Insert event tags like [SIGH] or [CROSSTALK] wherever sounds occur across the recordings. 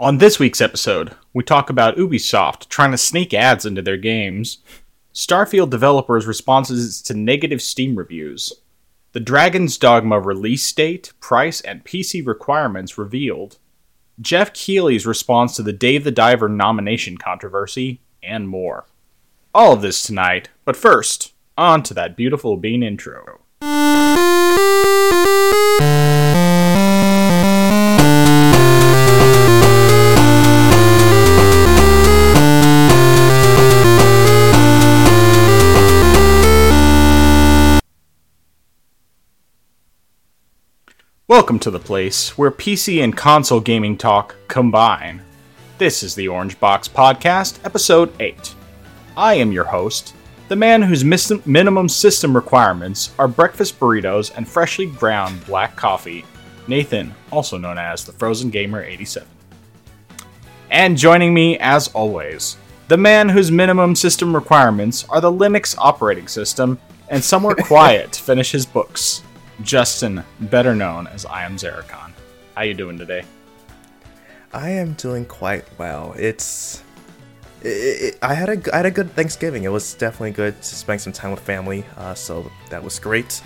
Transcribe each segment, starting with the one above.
On this week's episode, we talk about Ubisoft trying to sneak ads into their games, Starfield developers' responses to negative Steam reviews, the Dragon's Dogma release date, price, and PC requirements revealed, Geoff Keighley's response to the Dave the Diver nomination controversy, and more. All of this tonight, but first, on to that beautiful bean intro. Welcome to the place where PC and console gaming talk combine. This is the Orange Box Podcast, Episode 8. I am your host, the man whose mis- minimum system requirements are breakfast burritos and freshly ground black coffee, Nathan, also known as the Frozen Gamer 87. And joining me, as always, the man whose minimum system requirements are the Linux operating system and somewhere [LAUGHS] quiet to finish his books, Justin, better known as I am Xeracon. How you doing today? I am doing quite well. It's it, it, I had a I had a good Thanksgiving. It was definitely good to spend some time with family, uh, so that was great.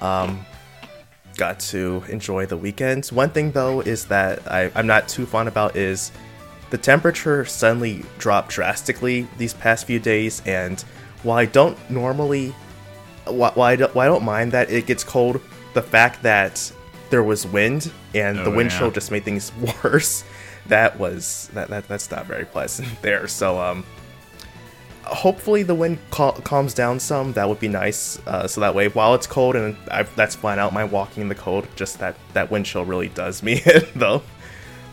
Um, got to enjoy the weekends. One thing though is that I, I'm not too fond about is the temperature suddenly dropped drastically these past few days, and while I don't normally, while, I, don't, while I don't mind that it gets cold, the fact that there was wind and Oh, the wind yeah. chill just made things [LAUGHS] worse. That was that, that that's not very pleasant [LAUGHS] there. So um, hopefully the wind cal- calms down some. That would be nice. Uh, so that way, while it's cold and I, that's fine out my walking in the cold, just that that wind chill really does [LAUGHS] me in though.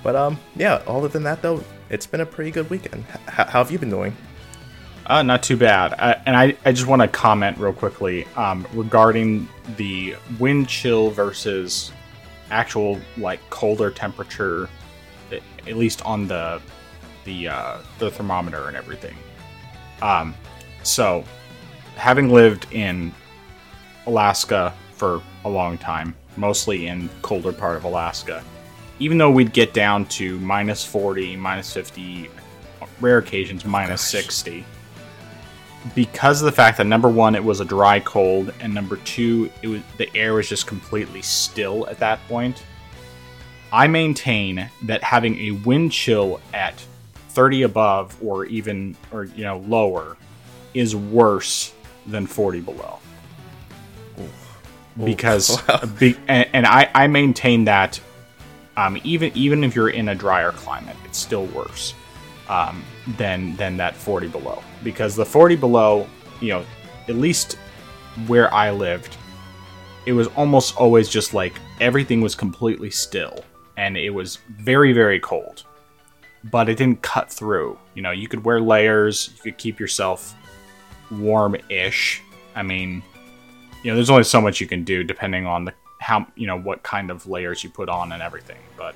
But um, yeah. Other than that though, it's been a pretty good weekend. H- how have you been doing? Uh, not too bad. Uh, and I, I just want to comment real quickly um, regarding the wind chill versus actual like colder temperature, at least on the the uh, the thermometer and everything. Um, so, having lived in Alaska for a long time, mostly in colder part of Alaska, even though we'd get down to minus 40, minus 50, rare occasions minus 60 because of the fact that number one it was a dry cold and number two it was the air was just completely still at that point i maintain that having a wind chill at 30 above or even or you know lower is worse than 40 below. Because [LAUGHS] Wow. be, and, and I, I maintain that um, even even if you're in a drier climate, it's still worse um, than than that 40 below because the 40 below, you know, at least where I lived, it was almost always just like everything was completely still and it was very very cold, but it didn't cut through. You know, you could wear layers, you could keep yourself warm-ish. I mean, you know, there's only so much you can do depending on the how you know what kind of layers you put on and everything. But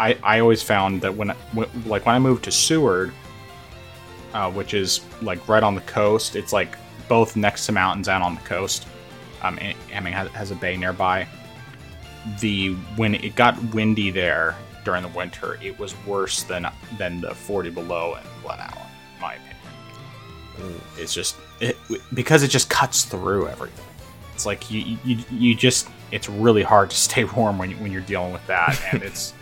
I I always found that when, when like when I moved to Seward, uh, which is like right on the coast, it's like both next to mountains and on the coast. Um, I mean, has, has a bay nearby. The when it got windy there during the winter, it was worse than than the 40 below in Glennallen, in my opinion. It's just it, because it just cuts through everything. It's like you, you you just it's really hard to [LAUGHS] stay warm when you, when you're dealing with that, and [LAUGHS] it's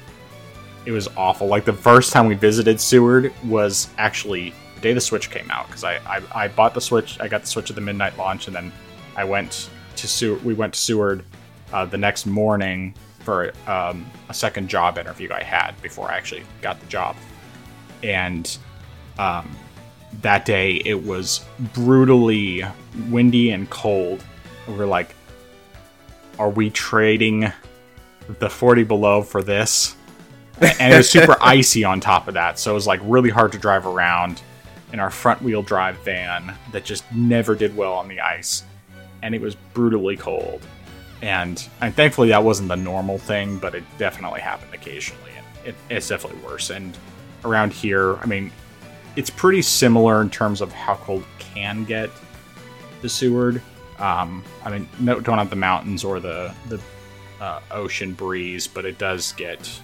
it was awful. Like the first time we visited Seward was actually the day the Switch came out because I, I I bought the Switch. I got the Switch at the midnight launch, and then I went to Seward. We went to Seward uh, the next morning for um, a second job interview I had before I actually got the job, and um, that day it was brutally windy and cold. We We're like, are we trading the 40 below for this? And it was super [LAUGHS] icy on top of that, so it was like really hard to drive around in our front wheel drive van that just never did well on the ice. And it was brutally cold. And, and thankfully that wasn't the normal thing, but it definitely happened occasionally. And it, it's definitely worse. And around here, I mean, it's pretty similar in terms of how cold can get the Seward. Um, I mean, no, don't have the mountains or the the uh, ocean breeze, but it does get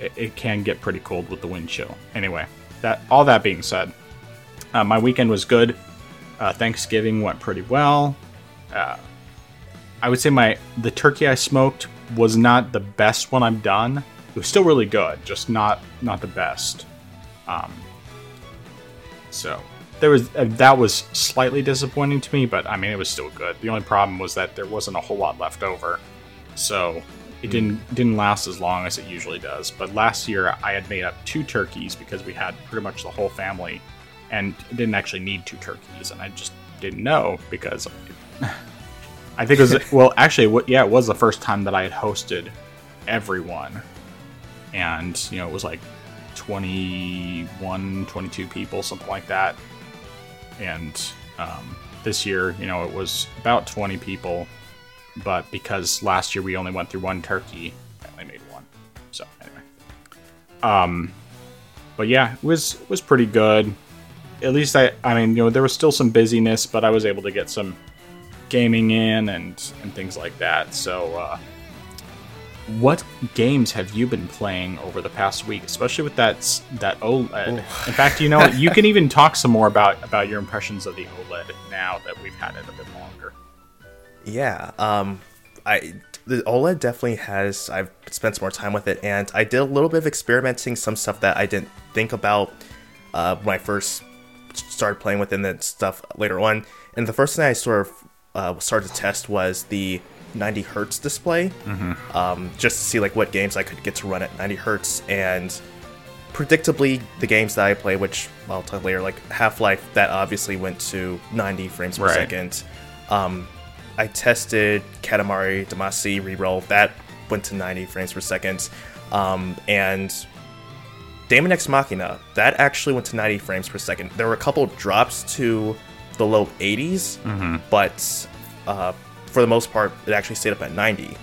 it, it can get pretty cold with the wind chill. Anyway, that all that being said, uh, my weekend was good. Uh, Thanksgiving went pretty well. Uh, I would say my the turkey I smoked was not the best one I've done. It was still really good, just not not the best. Um, so there was uh, that was slightly disappointing to me, but I mean it was still good. The only problem was that there wasn't a whole lot left over, so it didn't didn't last as long as it usually does. But last year I had made up two turkeys because we had pretty much the whole family, and didn't actually need two turkeys, and I just didn't know because I think it was [LAUGHS] well actually what yeah it was the first time that I had hosted everyone, and you know it was like 21 22 people something like that and um, this year you know it was about 20 people but because last year we only went through one turkey i only made one. So anyway. Um but yeah it was was pretty good. At least i i mean you know there was still some busyness but i was able to get some gaming in and and things like that. So uh what games have you been playing over the past week, especially with that that OLED? In fact, you know you can [LAUGHS] even talk some more about about your impressions of the OLED now that we've had it a bit. Yeah, um, I the OLED definitely has. I've spent some more time with it, and I did a little bit of experimenting, some stuff that I didn't think about uh, when I first started playing with it, and then stuff later on. And the first thing I sort of uh, started to test was the 90 hertz display, um, just to see like what games I could get to run at 90 hertz, and predictably the games that I play, which I'll talk later, like Half Life, that obviously went to 90 frames per Right. second. Um, I tested Katamari Damacy reroll, that went to 90 frames per second, um, and Daemon X Machina, that actually went to 90 frames per second. There were a couple drops to the low 80s, but uh, for the most part, it actually stayed up at 90.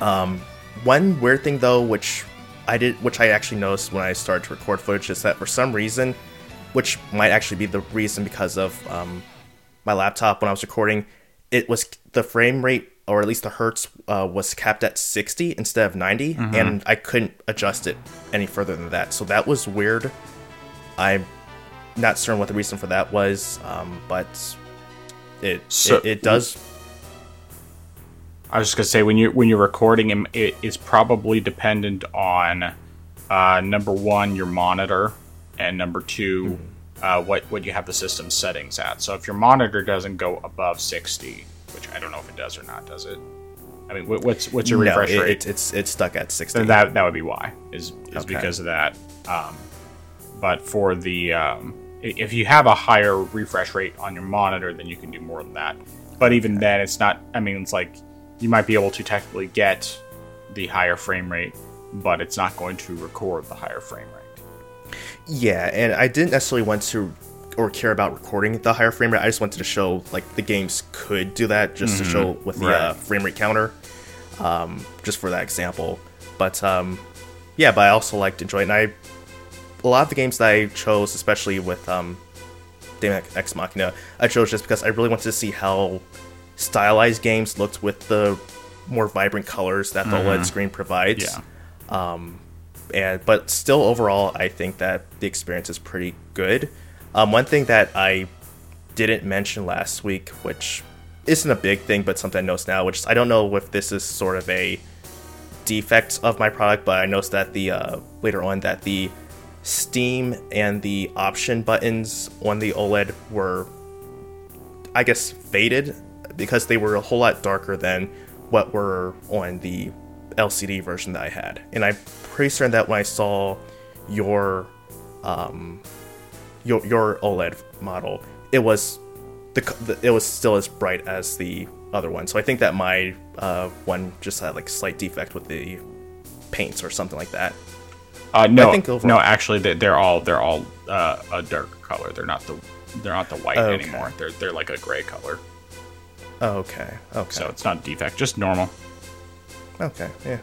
Um, one weird thing though, which I did, which I actually noticed when I started to record footage, is that for some reason, which might actually be the reason because of um, my laptop when I was recording, it was the frame rate or at least the hertz uh, was capped at 60 instead of 90, and I couldn't adjust it any further than that. So that was weird. I'm not certain what the reason for that was, um, but it, So- it it does. I was just gonna say when you when you're recording, it- it is probably dependent on uh, number one your monitor, and number 2 uh, what what you have the system settings at. So if your monitor doesn't go above sixty, which I don't know if it does or not, does it? I mean, what's what's your No, refresh it- rate? it- it's it's stuck at 60. then that that would be why is is Okay. because of that. Um, but for the um, if you have a higher refresh rate on your monitor, then you can do more than that. But even then, it's not. I mean, it's like you might be able to technically get the higher frame rate, but it's not going to record the higher frame rate. Yeah, and I didn't necessarily want to or care about recording the higher frame rate. I just wanted to show like the games could do that, just to show with the uh, Mm-hmm. Frame rate counter, um, just for that example. But um, yeah, but I also liked enjoy it. And I a lot of the games that I chose, especially with um, X Machina, I chose just because I really wanted to see how stylized games looked with the more vibrant colors that the OLED screen provides Yeah. And but still overall i think that the experience is pretty good um, one thing that i didn't mention last week which isn't a big thing but something i noticed now which i don't know if this is sort of a defect of my product but i noticed that the uh, later on that the steam and the option buttons on the oled were i guess faded because they were a whole lot darker than what were on the LCD version that I had. And I'm pretty certain that when I saw your um your your OLED model, it was the, the it was still as bright as the other one. So I think that my uh, one just had like slight defect with the paints or something like that. Uh, no, think overall- no, actually, they- they're all they're all uh, a dark color. They're not the they're not the white Okay. anymore. They're they're like a gray color. Oh, okay. Okay. So it's not defect, just normal. Okay, yeah.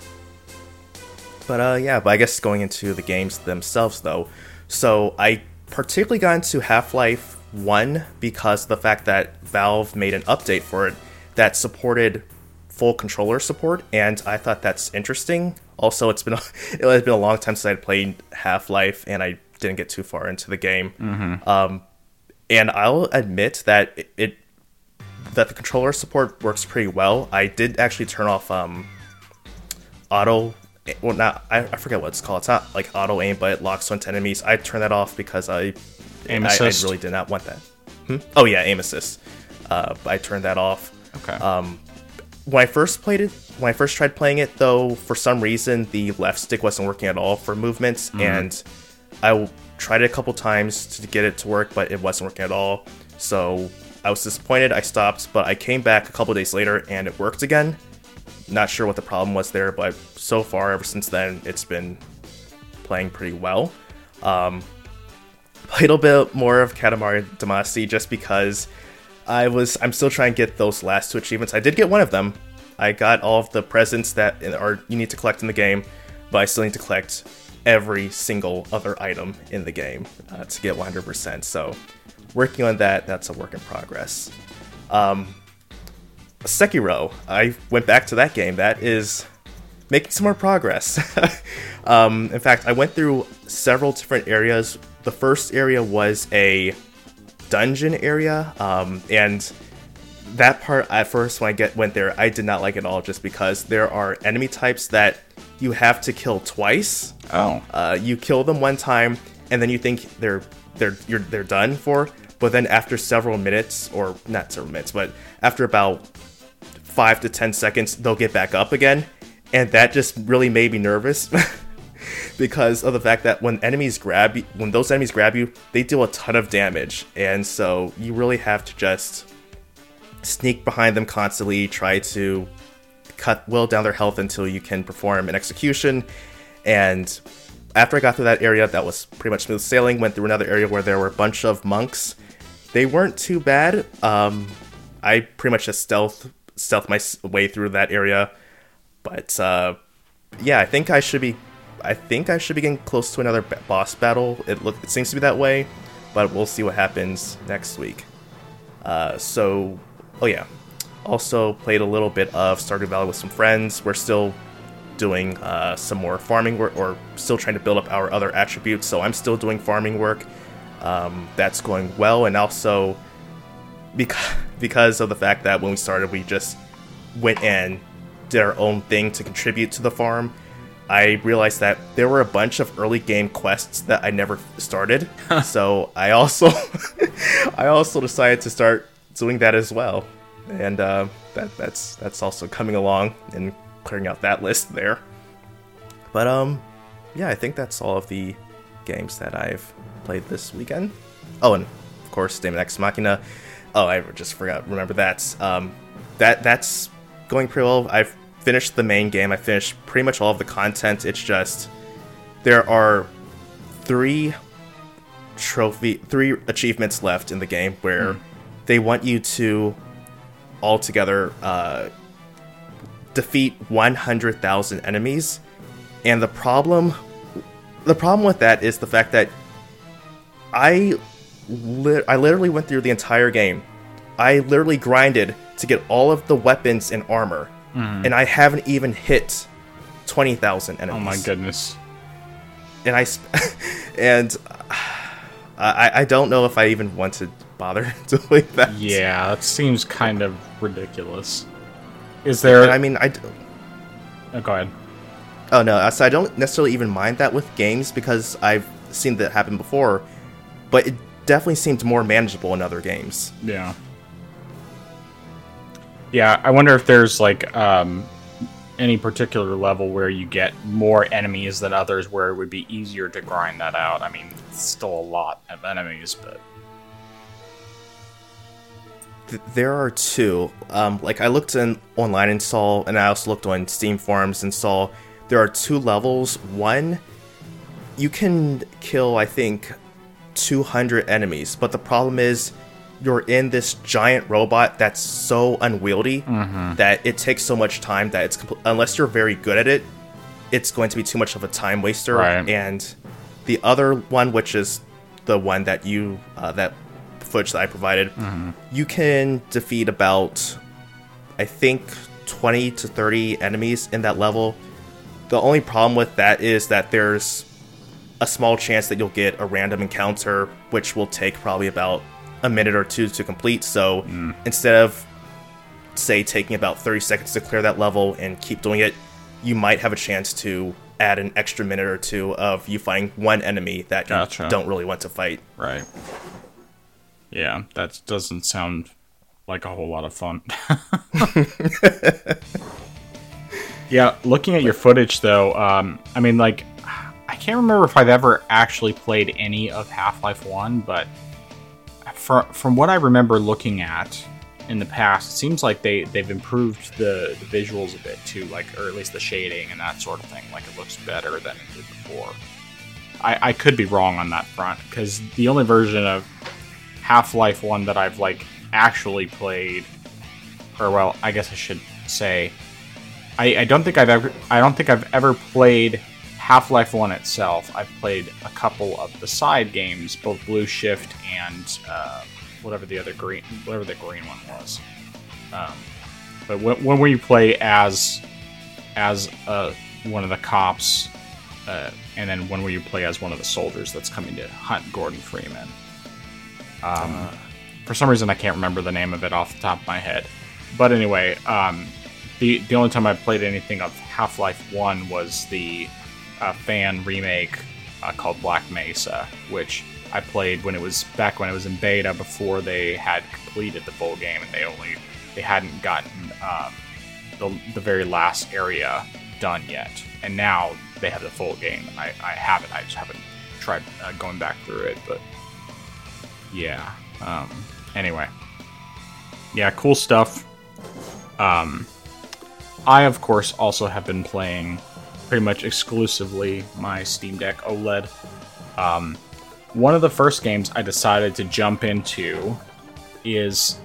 But uh yeah, but I guess going into the games themselves though. So I particularly got into Half-Life 1 because the fact that Valve made an update for it that supported full controller support and I thought that's interesting. Also, it's been [LAUGHS] a, it has been a long time since I played Half Life, and I didn't get too far into the game. Mm-hmm. Um, and I'll admit that it, it that the controller support works pretty well. I did actually turn off um, auto. Well, not I, I forget what it's called. It's not like auto aim, but it locks onto enemies. I turned that off because I Aim I, I really did not want that. Hmm? Oh yeah, aim assist. Uh, I turned that off. Okay. Um, when I first played it, when I first tried playing it, though, for some reason the left stick wasn't working at all for movements, and I tried it a couple times to get it to work, but it wasn't working at all. So I was disappointed. I stopped, but I came back a couple days later and it worked again. Not sure what the problem was there, but so far, ever since then, it's been playing pretty well. Um, a [LAUGHS] little bit more of Katamari Damacy just because I was I'm still trying to get those last two achievements. I did get one of them. I got all of the presents that are you need to collect in the game, but I still need to collect every single other item in the game uh, to get 100%. So working on that, that's a work in progress. Um, Sekiro, I went back to that game. That is making some more progress. [LAUGHS] um, in fact, I went through several different areas. The first area was a dungeon area, um, and that part at first when I get went there, I did not like it all, just because there are enemy types that you have to kill twice. oh. Uh, you kill them one time, and then you think they're they're you're they're done for. But then after several minutes, or not several minutes, but after about five to ten seconds, they'll get back up again, and that just really made me nervous [LAUGHS] because of the fact that when enemies grab you, when those enemies grab you, they deal a ton of damage, and so you really have to just sneak behind them constantly, try to cut well down their health until you can perform an execution. And after I got through that area, that was pretty much smooth sailing. Went through another area where there were a bunch of monks. They weren't too bad. Um, I pretty much just stealth stealth my way through that area. But uh, yeah, I think I should be. I think I should be getting close to another boss battle. It look it seems to be that way, but we'll see what happens next week. Uh, so, oh yeah. Also played a little bit of Stardew Valley with some friends. We're still doing uh, some more farming work, or still trying to build up our other attributes. So I'm still doing farming work. Um, that's going well, and also because because of the fact that when we started, we just went and did our own thing to contribute to the farm. I realized that there were a bunch of early game quests that I never started. [LAUGHS] so I also [LAUGHS] I also decided to start doing that as well, and uh, that that's that's also coming along and clearing out that list there. But um, yeah, I think that's all of the games that I've played this weekend. Oh, and of course, Daemon X Machina. Oh, I just forgot. Remember that. Um, that that's going pretty well. I've finished the main game. I finished pretty much all of the content. It's just there are three trophy, three achievements left in the game where they want you to altogether uh, defeat 100,000 enemies. And the problem, the problem with that is the fact that I, li- I literally went through the entire game. I literally grinded to get all of the weapons and armor, mm-hmm. and I haven't even hit 20,000 enemies. Oh my goodness. And I, sp- [LAUGHS] and uh, I, I don't know if I even want to bother [LAUGHS] doing that. Yeah, that seems kind of ridiculous. Is there? And I mean, I. d- oh, go ahead. Oh no, so I don't necessarily even mind that with games because I've seen that happen before, but it definitely seemed more manageable in other games. Yeah. Yeah, I wonder if there's like um, any particular level where you get more enemies than others, where it would be easier to grind that out. I mean, it's still a lot of enemies, but there are two. Um, like I looked in online and saw, and I also looked on Steam forums and saw there are two levels. One, you can kill, I think, 200 enemies, but the problem is you're in this giant robot that's so unwieldy that it takes so much time that it's compl- unless you're very good at it, it's going to be too much of a time waster. Right. And the other one, which is the one that you uh, that footage that I provided, you can defeat about I think 20 to 30 enemies in that level the only problem with that is that there's a small chance that you'll get a random encounter, which will take probably about a minute or two to complete. So Mm. instead of, say, taking about 30 seconds to clear that level and keep doing it, you might have a chance to add an extra minute or two of you fighting one enemy that Gotcha. don't really want to fight. Right. Yeah, that doesn't sound like a whole lot of fun. [LAUGHS] [LAUGHS] yeah, looking at your footage though, um, I mean, like, I can't remember if I've ever actually played any of Half Life 1, but from, from what I remember looking at in the past, it seems like they, they've improved the, the visuals a bit too, like, or at least the shading and that sort of thing. Like, it looks better than it did before. I, I could be wrong on that front because the only version of Half Life One that I've like actually played, or well, I guess I should say, I, I don't think I've ever I don't think I've ever played Half Life One itself. I've played a couple of the side games, both Blue Shift and uh, whatever the other green whatever the green one was. Um, but when, when we play as as uh, one of the cops uh, and then when where you play as one of the soldiers that's coming to hunt Gordon Freeman. Um, for some reason, I can't remember the name of it off the top of my head. But anyway, um, the the only time I played anything of Half Life One was the uh, fan remake uh, called Black Mesa, which I played when it was back when it was in beta before they had completed the full game, and they only they hadn't gotten um, the the very last area done yet. And now they have the full game. I, I haven't. I just haven't tried uh, going back through it, but yeah. Um, anyway, yeah, cool stuff. Um, I of course also have been playing pretty much exclusively my Steam Deck OLED. Um, one of the first games I decided to jump into is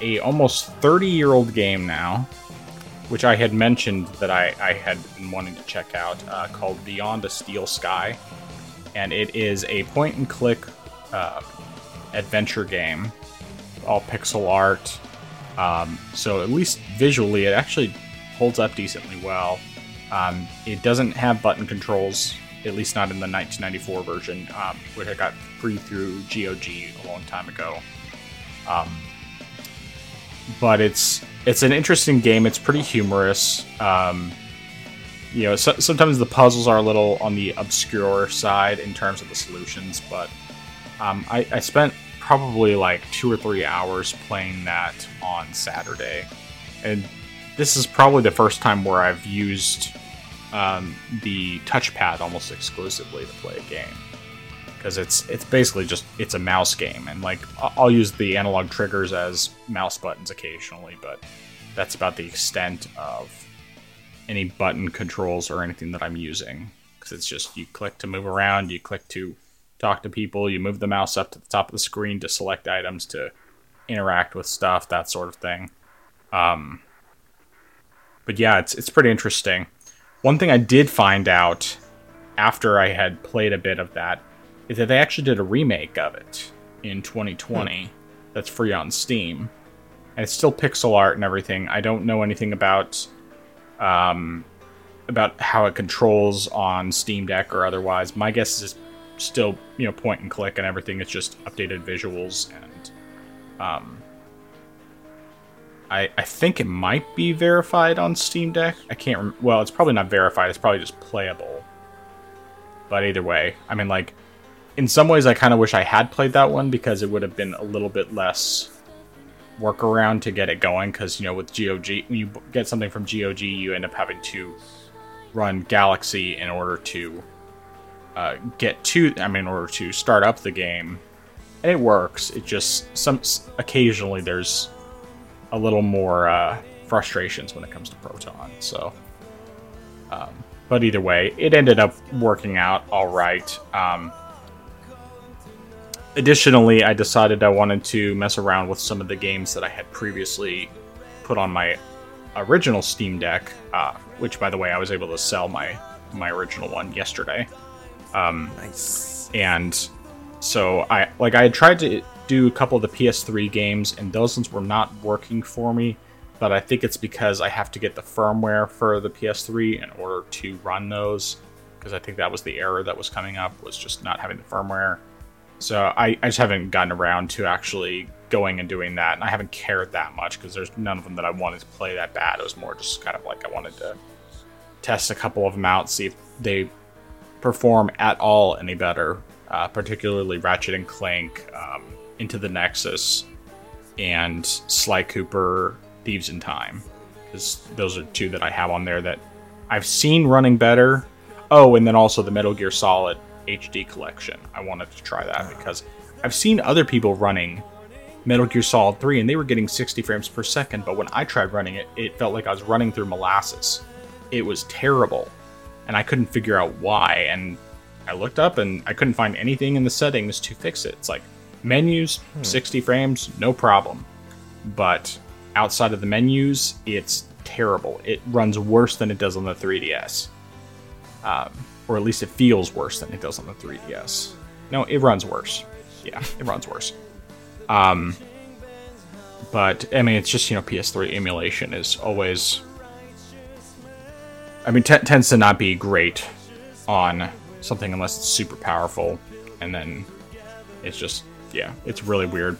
a almost 30 year old game now, which I had mentioned that I, I had been wanting to check out, uh, called Beyond a Steel Sky. And it is a point and click uh, adventure game, all pixel art. Um, so, at least visually, it actually holds up decently well. Um, it doesn't have button controls, at least not in the 1994 version, um, which I got free through GOG a long time ago. Um, but it's it's an interesting game. It's pretty humorous. Um, you know, so, sometimes the puzzles are a little on the obscure side in terms of the solutions, but um, I, I spent probably like two or three hours playing that on Saturday, and this is probably the first time where I've used um, the touchpad almost exclusively to play a game. Because it's it's basically just it's a mouse game and like I'll use the analog triggers as mouse buttons occasionally but that's about the extent of any button controls or anything that I'm using. Because it's just you click to move around you click to talk to people you move the mouse up to the top of the screen to select items to interact with stuff that sort of thing. Um but yeah it's it's pretty interesting one thing I did find out after I had played a bit of that is that they actually did a remake of it in 2020 that's free on Steam. And it's still pixel art and everything. I don't know anything about um, about how it controls on Steam Deck or otherwise. My guess is it's still, you know, point and click and everything. It's just updated visuals and um, I, I think it might be verified on Steam Deck. I can't. Rem- well, it's probably not verified. It's probably just playable. But either way, I mean, like, in some ways, I kind of wish I had played that one because it would have been a little bit less workaround to get it going. Because you know, with GOG, when you get something from GOG, you end up having to run Galaxy in order to uh, get to. I mean, in order to start up the game, and it works. It just some occasionally there's a little more uh, frustrations when it comes to Proton. So, um, but either way, it ended up working out all right. Um, additionally, I decided I wanted to mess around with some of the games that I had previously put on my original Steam Deck, uh, which, by the way, I was able to sell my my original one yesterday. Um, Nice. and so I like I had tried to do a couple of the PS3 games, and those ones were not working for me. but I think it's because I have to get the firmware for the PS3 in order to run those. Because I think that was the error that was coming up was just not having the firmware. So I, I just haven't gotten around to actually going and doing that, and I haven't cared that much because there's none of them that I wanted to play that bad. It was more just kind of like I wanted to test a couple of them out, see if they perform at all any better, uh, particularly Ratchet and Clank, um, Into the Nexus, and Sly Cooper Thieves in Time, because those are two that I have on there that I've seen running better. Oh, and then also the Metal Gear Solid HD collection. I wanted to try that because I've seen other people running Metal Gear Solid 3 and they were getting 60 frames per second, but when I tried running it, it felt like I was running through molasses. It was terrible, and I couldn't figure out why. And I looked up and I couldn't find anything in the settings to fix it. It's like menus, 60 frames, no problem. But outside of the menus, it's terrible. It runs worse than it does on the 3DS. Um, or at least it feels worse than it does on the 3DS. No, it runs worse. Yeah, it runs worse. Um, but I mean, it's just you know, PS3 emulation is always. I mean, t- tends to not be great on something unless it's super powerful, and then it's just yeah, it's really weird.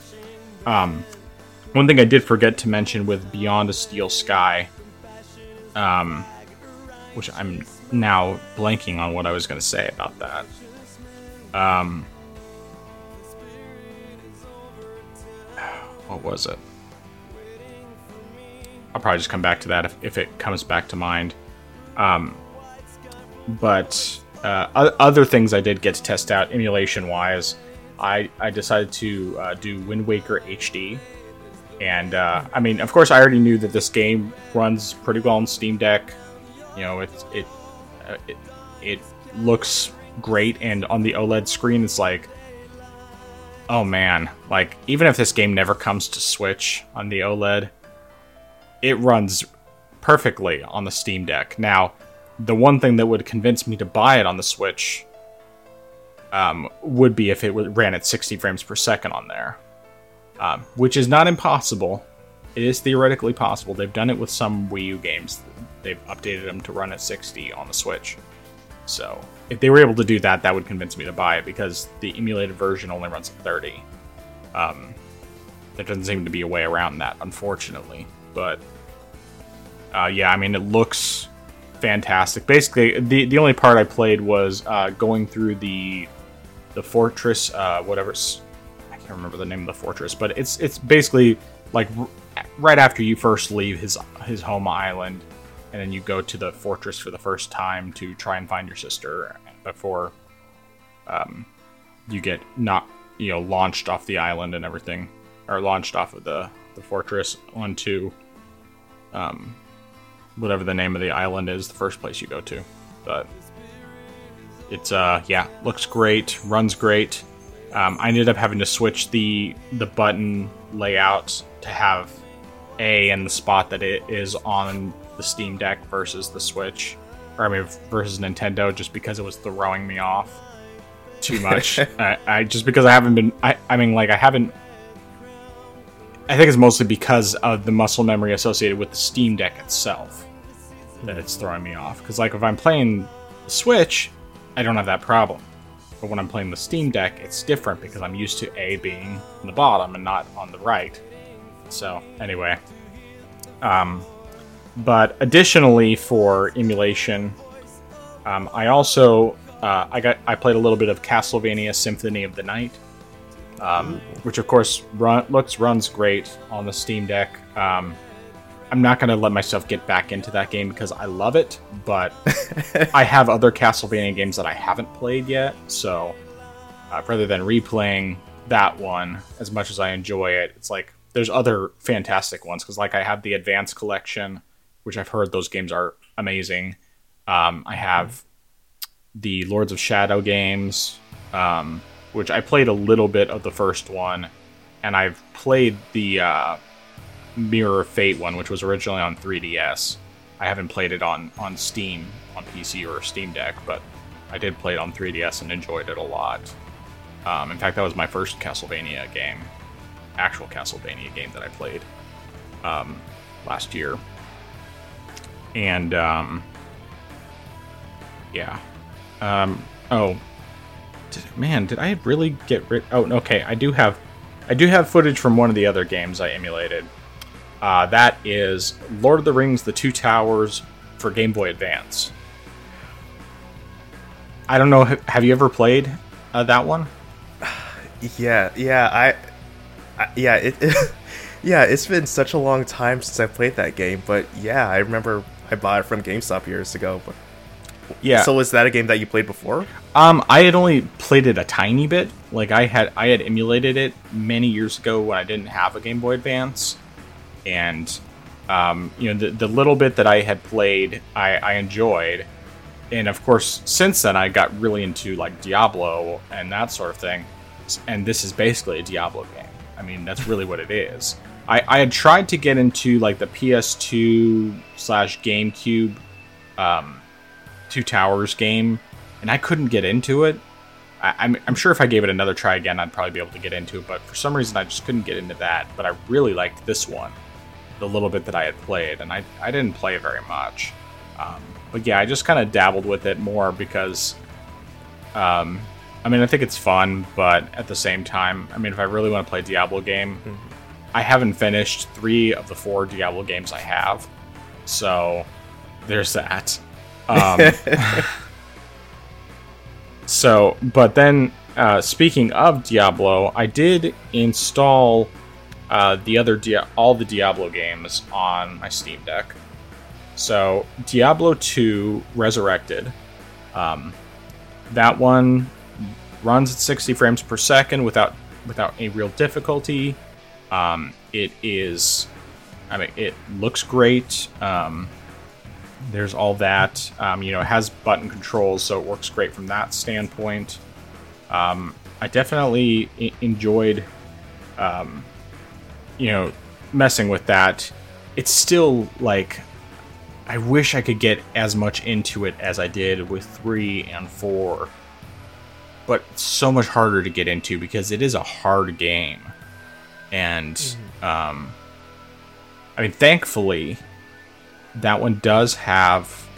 Um, one thing I did forget to mention with Beyond a Steel Sky, um, which I'm now blanking on what I was going to say about that. Um, what was it? I'll probably just come back to that if, if it comes back to mind. Um, but uh, other things I did get to test out emulation wise, I, I decided to uh, do Wind Waker HD. And uh, I mean, of course, I already knew that this game runs pretty well on Steam Deck. You know, it it uh, it, it looks great, and on the OLED screen, it's like, oh man, like even if this game never comes to Switch on the OLED, it runs perfectly on the Steam Deck. Now, the one thing that would convince me to buy it on the Switch um, would be if it ran at 60 frames per second on there, um, which is not impossible. It is theoretically possible. They've done it with some Wii U games. They've updated them to run at 60 on the Switch. So, if they were able to do that, that would convince me to buy it because the emulated version only runs at 30. Um, there doesn't seem to be a way around that, unfortunately. But uh, yeah, I mean, it looks fantastic. Basically, the the only part I played was uh, going through the the fortress, uh, whatever's I can't remember the name of the fortress, but it's it's basically like r- right after you first leave his his home island, and then you go to the fortress for the first time to try and find your sister before um, you get not you know launched off the island and everything, or launched off of the the fortress onto um, whatever the name of the island is, the first place you go to. But it's uh yeah, looks great, runs great. Um, I ended up having to switch the the button layout to have A in the spot that it is on the Steam Deck versus the Switch, or I mean versus Nintendo, just because it was throwing me off too much. [LAUGHS] I, I just because I haven't been. I I mean like I haven't I think it's mostly because of the muscle memory associated with the Steam Deck itself that it's throwing me off. Because, like, if I'm playing the Switch, I don't have that problem. But when I'm playing the Steam Deck, it's different because I'm used to A being on the bottom and not on the right. So, anyway. Um, but additionally, for emulation, um, I also uh, I got I played a little bit of Castlevania Symphony of the Night, um, which of course run, looks runs great on the Steam Deck. Um, I'm not going to let myself get back into that game because I love it, but [LAUGHS] I have other Castlevania games that I haven't played yet. So uh, rather than replaying that one as much as I enjoy it, it's like there's other fantastic ones because like I have the Advance Collection, which I've heard those games are amazing. Um, I have the Lords of Shadow games, um, which I played a little bit of the first one, and I've played the uh, Mirror of Fate one, which was originally on 3DS. I haven't played it on on Steam on PC or Steam Deck, but I did play it on 3DS and enjoyed it a lot. Um, in fact, that was my first Castlevania game, actual Castlevania game that I played. Um, last year, and um, yeah. Um, oh, did, man, did I really get rid? Oh, okay. I do have, I do have footage from one of the other games I emulated. Uh, that is Lord of the Rings: The Two Towers for Game Boy Advance. I don't know. Have you ever played uh, that one? Yeah, yeah, I, I yeah, it, it [LAUGHS] yeah, it's been such a long time since I played that game, but yeah, I remember I bought it from GameStop years ago. But yeah, so was that a game that you played before? Um, I had only played it a tiny bit. Like I had, I had emulated it many years ago when I didn't have a Game Boy Advance, and um, you know, the the little bit that I had played, I, I enjoyed and of course, since then, I got really into like Diablo and that sort of thing. And this is basically a Diablo game. I mean, that's really what it is. I, I had tried to get into like the PS2 slash GameCube um, Two Towers game, and I couldn't get into it. I, I'm, I'm sure if I gave it another try again, I'd probably be able to get into it, but for some reason, I just couldn't get into that. But I really liked this one, the little bit that I had played, and I, I didn't play very much. Um, but yeah, I just kind of dabbled with it more because, um, I mean, I think it's fun, but at the same time, I mean, if I really want to play Diablo game, mm-hmm. I haven't finished three of the four Diablo games I have, so there's that. Um, [LAUGHS] so, but then uh, speaking of Diablo, I did install uh, the other Dia- all the Diablo games on my Steam Deck. So Diablo 2 Resurrected. Um, that one runs at 60 frames per second without without a real difficulty. Um, it is, I mean, it looks great. Um, there's all that. Um, you know, it has button controls, so it works great from that standpoint. Um, I definitely I- enjoyed, um, you know, messing with that. It's still like I wish I could get as much into it as I did with 3 and 4. But so much harder to get into because it is a hard game. And, mm-hmm. um, I mean, thankfully, that one does have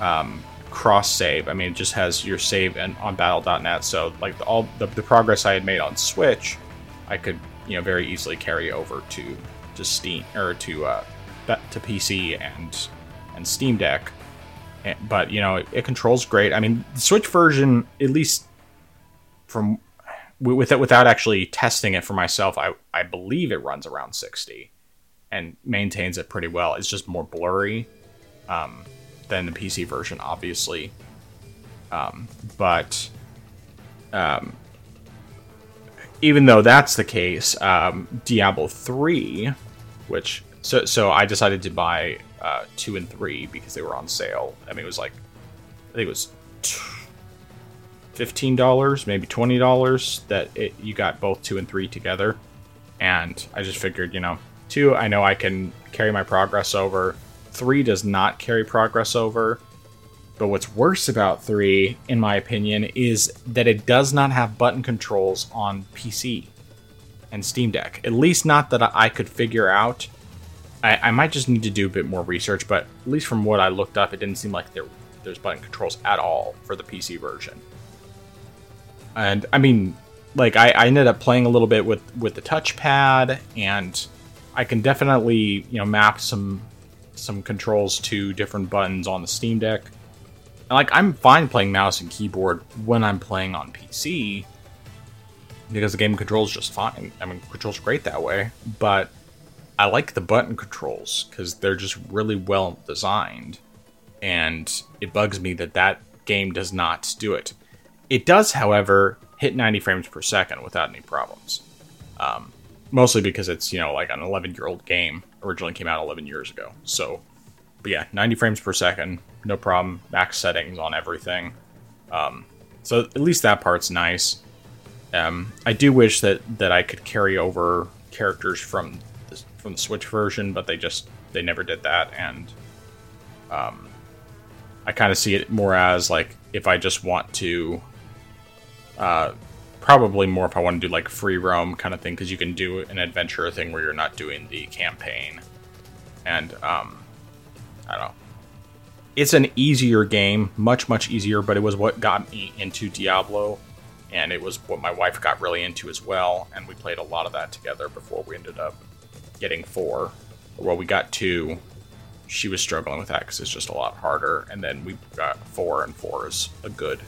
um, cross save. I mean, it just has your save and on battle.net. So, like, all the, the progress I had made on Switch, I could, you know, very easily carry over to, to Steam or to, uh, to PC and and Steam Deck. Eh, but you know, it, it controls great. I mean, the Switch version, at least from with it, without actually testing it for myself, I I believe it runs around 60 and maintains it pretty well. It's just more blurry um, than the PC version, obviously. Um, but um, even though that's the case, um, Diablo 3, which so so I decided to buy uh, two and three because they were on sale. I mean, it was like I think it was fifteen dollars, maybe twenty dollars that it, you got both two and three together. And I just figured, you know, two, I know I can carry my progress over. Three does not carry progress over. But what's worse about three, in my opinion, is that it does not have button controls on PC and Steam Deck. At least not that I could figure out. I, I might just need to do a bit more research, but at least from what I looked up, it didn't seem like there there's button controls at all for the PC version. And I mean, like I, I ended up playing a little bit with with the touchpad, and I can definitely you know map some some controls to different buttons on the Steam Deck. Like I'm fine playing mouse and keyboard when I'm playing on PC because the game controls just fine. I mean, controls great that way, but I like the button controls because they're just really well designed, and it bugs me that that game does not do it. It does, however, hit 90 frames per second without any problems. Um, mostly because it's you know like an 11 year old game originally came out 11 years ago. So, but yeah, 90 frames per second, no problem. Max settings on everything. Um, so at least that part's nice. Um, I do wish that that I could carry over characters from from the Switch version, but they just they never did that, and um, I kind of see it more as like if I just want to, uh, probably more if I want to do like free roam kind of thing because you can do an adventure thing where you're not doing the campaign. and um, I don't know. It's an easier game, much much easier, but it was what got me into Diablo, and it was what my wife got really into as well, and we played a lot of that together before we ended up getting four. Well, we got two. She was struggling with that because it's just a lot harder, and then we got four, and four is a good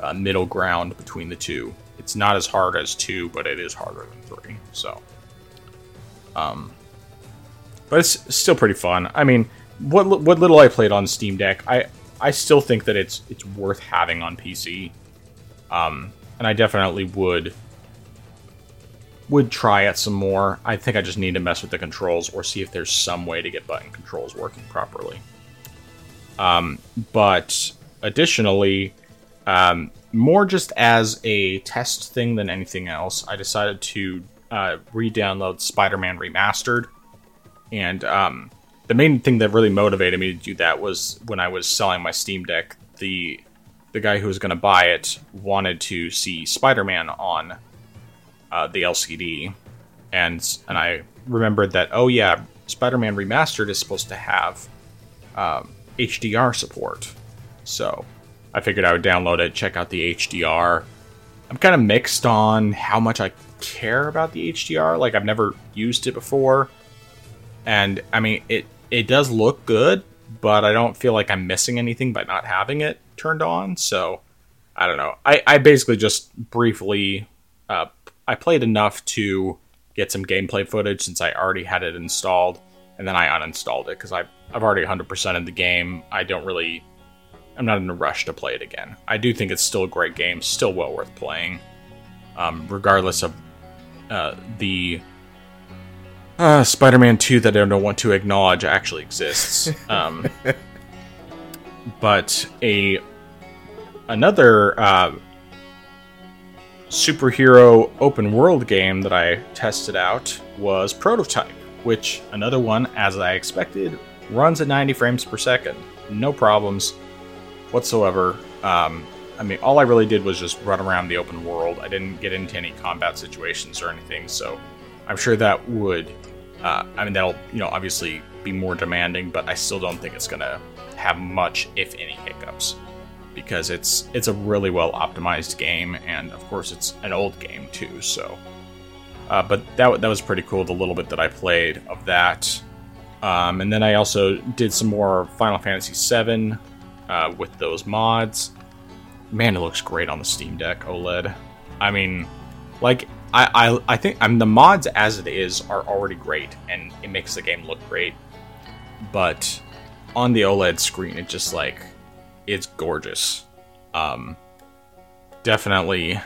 uh, middle ground between the two. It's not as hard as two, but it is harder than three. So, um, but it's still pretty fun. I mean, what what little I played on Steam Deck, I I still think that it's it's worth having on PC. Um, and I definitely would would try it some more. I think I just need to mess with the controls or see if there's some way to get button controls working properly. Um, but additionally, um, more just as a test thing than anything else, I decided to uh, re-download Spider-Man Remastered, and um, the main thing that really motivated me to do that was when I was selling my Steam Deck. The the guy who was going to buy it wanted to see Spider-Man on uh, the LCD, and and I remembered that oh yeah, Spider-Man Remastered is supposed to have um, HDR support, so I figured I would download it, check out the HDR. I'm kind of mixed on how much I care about the HDR. Like I've never used it before, and I mean it it does look good, but I don't feel like I'm missing anything by not having it turned on. So I don't know. I I basically just briefly uh, I played enough to get some gameplay footage since I already had it installed, and then I uninstalled it because I've I've already 100% in the game. I don't really, I'm not in a rush to play it again. I do think it's still a great game, still well worth playing, um, regardless of uh, the uh, Spider-Man 2 that I don't want to acknowledge actually exists. [LAUGHS] um, but a another uh, superhero open world game that I tested out was Prototype, which another one, as I expected, runs at 90 frames per second. No problems whatsoever. Um, I mean, all I really did was just run around the open world. I didn't get into any combat situations or anything, so I'm sure that would. Uh, I mean, that'll you know obviously be more demanding, but I still don't think it's gonna have much, if any, hiccups because it's it's a really well optimized game, and of course it's an old game too. So, uh, but that that was pretty cool. The little bit that I played of that, um, and then I also did some more Final Fantasy VII uh, with those mods. Man, it looks great on the Steam Deck OLED. I mean, like I, I, I think I mean the mods as it is are already great, and it makes the game look great. But on the OLED screen, it just like it's gorgeous. Um, definitely,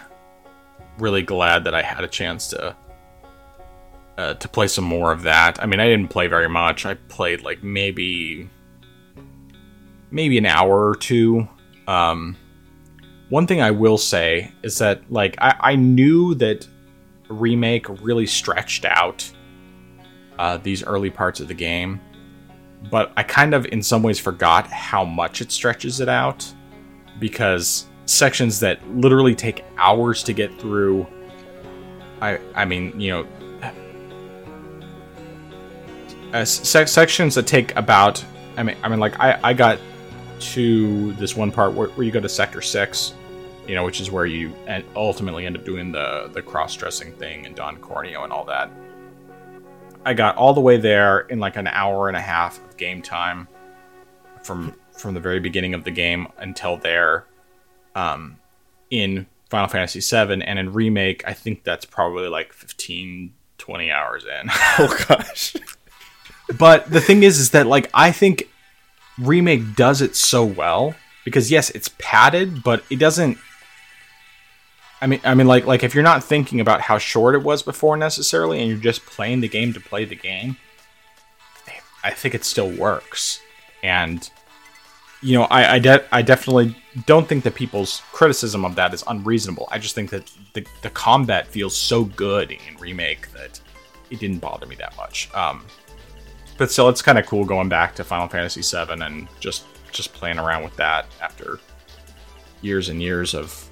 really glad that I had a chance to uh, to play some more of that. I mean, I didn't play very much. I played like maybe maybe an hour or two. Um, one thing I will say is that like I, I knew that remake really stretched out uh, these early parts of the game but I kind of, in some ways, forgot how much it stretches it out because sections that literally take hours to get through. I, I mean, you know, uh, sections that take about. I mean, I mean, like I, I got to this one part where, where you go to sector six, you know, which is where you ultimately end up doing the the cross dressing thing and Don Corneo and all that. I got all the way there in like an hour and a half of game time from from the very beginning of the game until there um, in Final Fantasy VII and in remake I think that's probably like 15 20 hours in. [LAUGHS] oh gosh. but the thing is is that like I think remake does it so well because yes it's padded but it doesn't I mean, I mean, like, like if you're not thinking about how short it was before necessarily, and you're just playing the game to play the game, I think it still works. And you know, I I, de- I definitely don't think that people's criticism of that is unreasonable. I just think that the the combat feels so good in remake that it didn't bother me that much. Um, but still, it's kind of cool going back to Final Fantasy VII and just just playing around with that after years and years of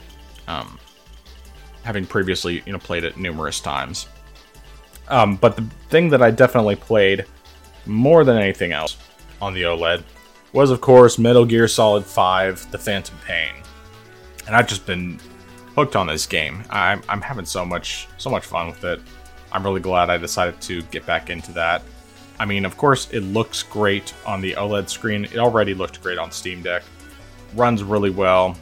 um, having previously you know played it numerous times. Um, but the thing that I definitely played more than anything else on the OLED was, of course, Metal Gear Solid 5 The Phantom Pain. And I've just been hooked on this game. I'm, I'm having so much so much fun with it. I'm really glad I decided to get back into that. I mean, of course, it looks great on the OLED screen. It already looked great on Steam Deck. Runs really well.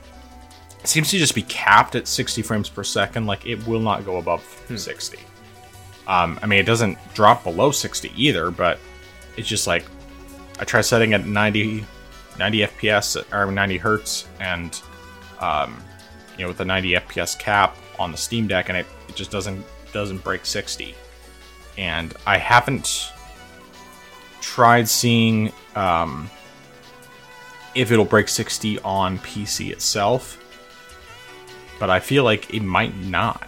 It seems to just be capped at 60 frames per second. Like, it will not go above hmm. 60. Um, I mean, it doesn't drop below 60 either, but it's just like I try setting at 90, 90 FPS or 90 hertz, and um, you know, with the 90 FPS cap on the Steam Deck, and it, it just doesn't doesn't break 60. And I haven't tried seeing um, if it'll break 60 on PC itself, but I feel like it might not.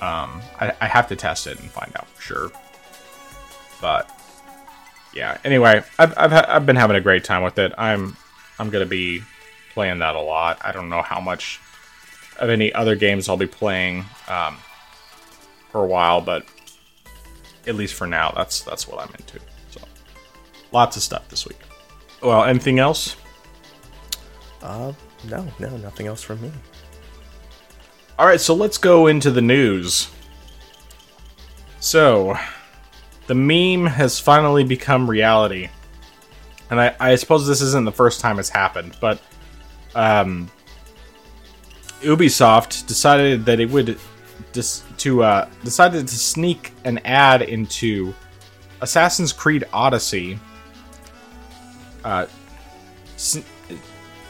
Um, I, I have to test it and find out for sure. But yeah. Anyway, I've I've, ha- I've been having a great time with it. I'm I'm gonna be playing that a lot. I don't know how much of any other games I'll be playing um, for a while, but at least for now, that's that's what I'm into. So, lots of stuff this week. Well, anything else? Uh, no, no, nothing else from me. All right, so let's go into the news. So, the meme has finally become reality. And I, I suppose this isn't the first time it's happened, but um, Ubisoft decided that it would dis- to uh, decided to sneak an ad into Assassin's Creed Odyssey uh,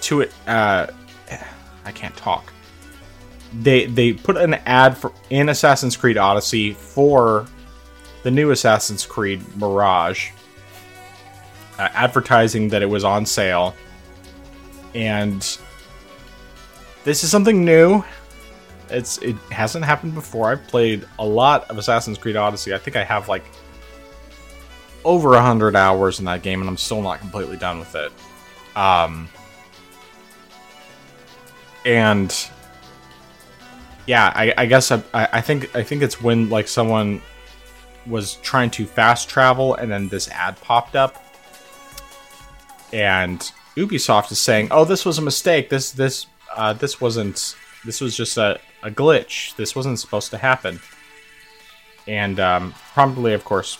to it. Uh, [SIGHS] I can't talk. They they put an ad for in Assassin's Creed Odyssey for the new Assassin's Creed Mirage, uh, advertising that it was on sale, and this is something new. It's it hasn't happened before. I've played a lot of Assassin's Creed Odyssey. I think I have like over a hundred hours in that game, and I'm still not completely done with it. Um, and yeah, I, I guess I, I think I think it's when like someone was trying to fast travel, and then this ad popped up, and Ubisoft is saying, "Oh, this was a mistake. This this uh, this wasn't. This was just a, a glitch. This wasn't supposed to happen." And um, probably, of course,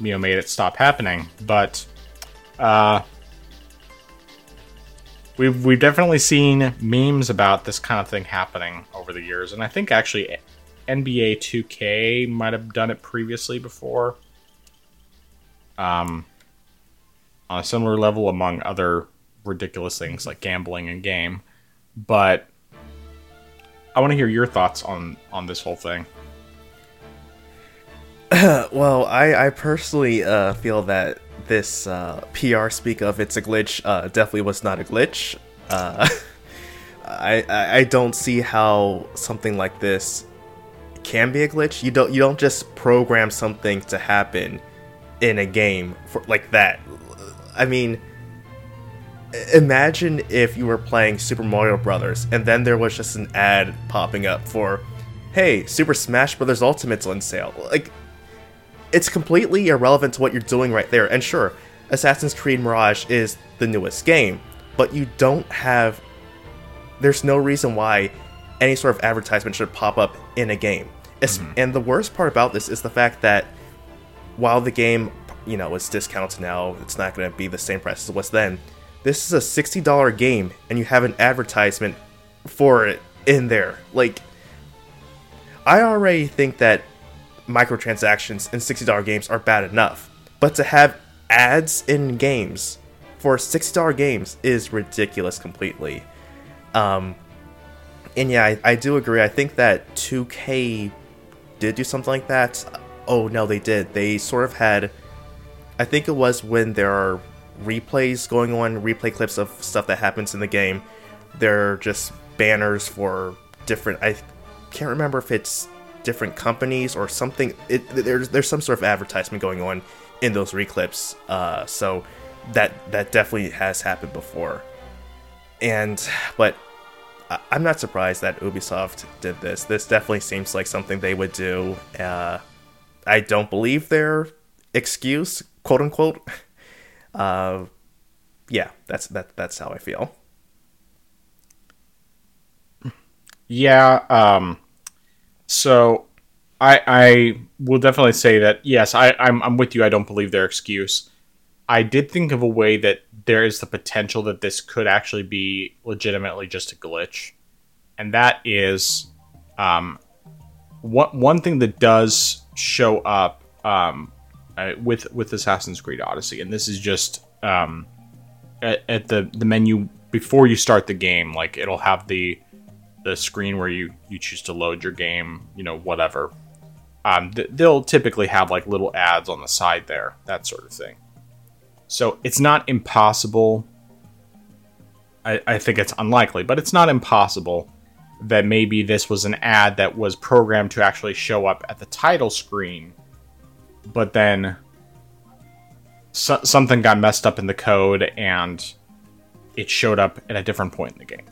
Mio made it stop happening. But uh, we've we've definitely seen memes about this kind of thing happening over the years, and I think actually NBA 2K might have done it previously before. Um, on a similar level, among other ridiculous things like gambling and game, but I want to hear your thoughts on on this whole thing. [LAUGHS] well, I, I personally uh, feel that this uh, PR speak of it's a glitch uh, definitely was not a glitch. Uh, [LAUGHS] I, I don't see how something like this can be a glitch. You don't you don't just program something to happen in a game for like that. I mean, imagine if you were playing Super Mario Brothers and then there was just an ad popping up for, "Hey, Super Smash Brothers Ultimate's on sale." Like it's completely irrelevant to what you're doing right there. And sure, Assassin's Creed Mirage is the newest game, but you don't have. There's no reason why any sort of advertisement should pop up in a game. Mm-hmm. And the worst part about this is the fact that while the game, you know, is discounted now, it's not going to be the same price as it was then. This is a $60 game, and you have an advertisement for it in there. Like, I already think that microtransactions in $60 games are bad enough. But to have ads in games for $60 games is ridiculous completely. Um, and yeah, I, I do agree. I think that 2K did do something like that. Oh, no, they did. They sort of had. I think it was when there are replays going on, replay clips of stuff that happens in the game. They're just banners for different. I can't remember if it's different companies or something. It, there's there's some sort of advertisement going on in those reclips. Uh, so that that definitely has happened before. And but I'm not surprised that Ubisoft did this. This definitely seems like something they would do. Uh, I don't believe their excuse quote unquote. [LAUGHS] Uh, yeah, that's that that's how I feel. Yeah. Um, so I I will definitely say that yes, I I'm I'm with you. I don't believe their excuse. I did think of a way that there is the potential that this could actually be legitimately just a glitch, and that is, um, one one thing that does show up um, uh, with with Assassin's Creed Odyssey, and this is just um, at, at the the menu before you start the game, like it'll have the the screen where you you choose to load your game, you know, whatever. Um, th- they'll typically have like little ads on the side there, that sort of thing. So it's not impossible. I, I think it's unlikely, but it's not impossible that maybe this was an ad that was programmed to actually show up at the title screen, but then so- something got messed up in the code and it showed up at a different point in the game.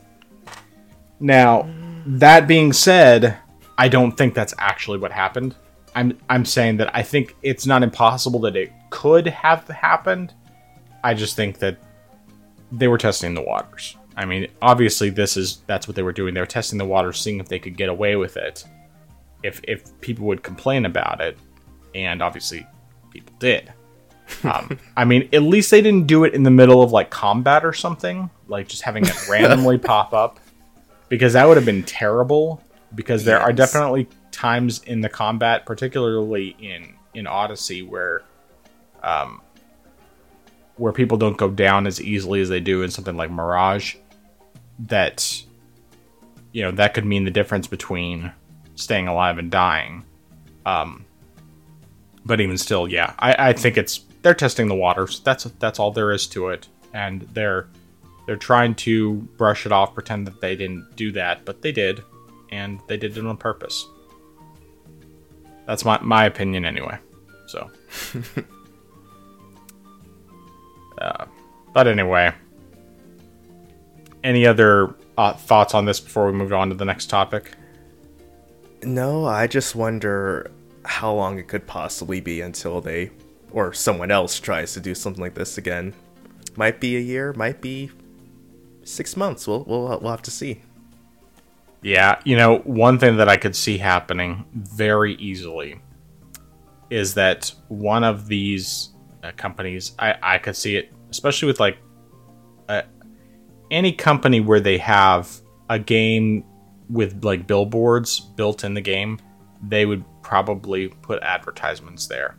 Now, that being said, I don't think that's actually what happened. I'm I'm saying that I think it's not impossible that it could have happened. I just think that they were testing the waters. I mean, obviously this is that's what they were doing. They were testing the waters, seeing if they could get away with it. If if people would complain about it, and obviously people did. [LAUGHS] Um, I mean, at least they didn't do it in the middle of like combat or something, like just having it [LAUGHS] randomly pop up, because that would have been terrible. Because there are definitely times in the combat, particularly in in Odyssey, where um, where people don't go down as easily as they do in something like Mirage. That you know that could mean the difference between staying alive and dying. Um, but even still, yeah, I, I think it's they're testing the waters. That's that's all there is to it, and they're they're trying to brush it off, pretend that they didn't do that, but they did, and they did it on purpose. That's my my opinion, anyway. So, [LAUGHS] uh, but anyway, any other uh, thoughts on this before we move on to the next topic? No, I just wonder how long it could possibly be until they or someone else tries to do something like this again. Might be a year, might be six months. We'll we'll we'll have to see. Yeah, you know, one thing that I could see happening very easily is that one of these uh, companies, I, I could see it, especially with like uh, any company where they have a game with like billboards built in the game, they would probably put advertisements there,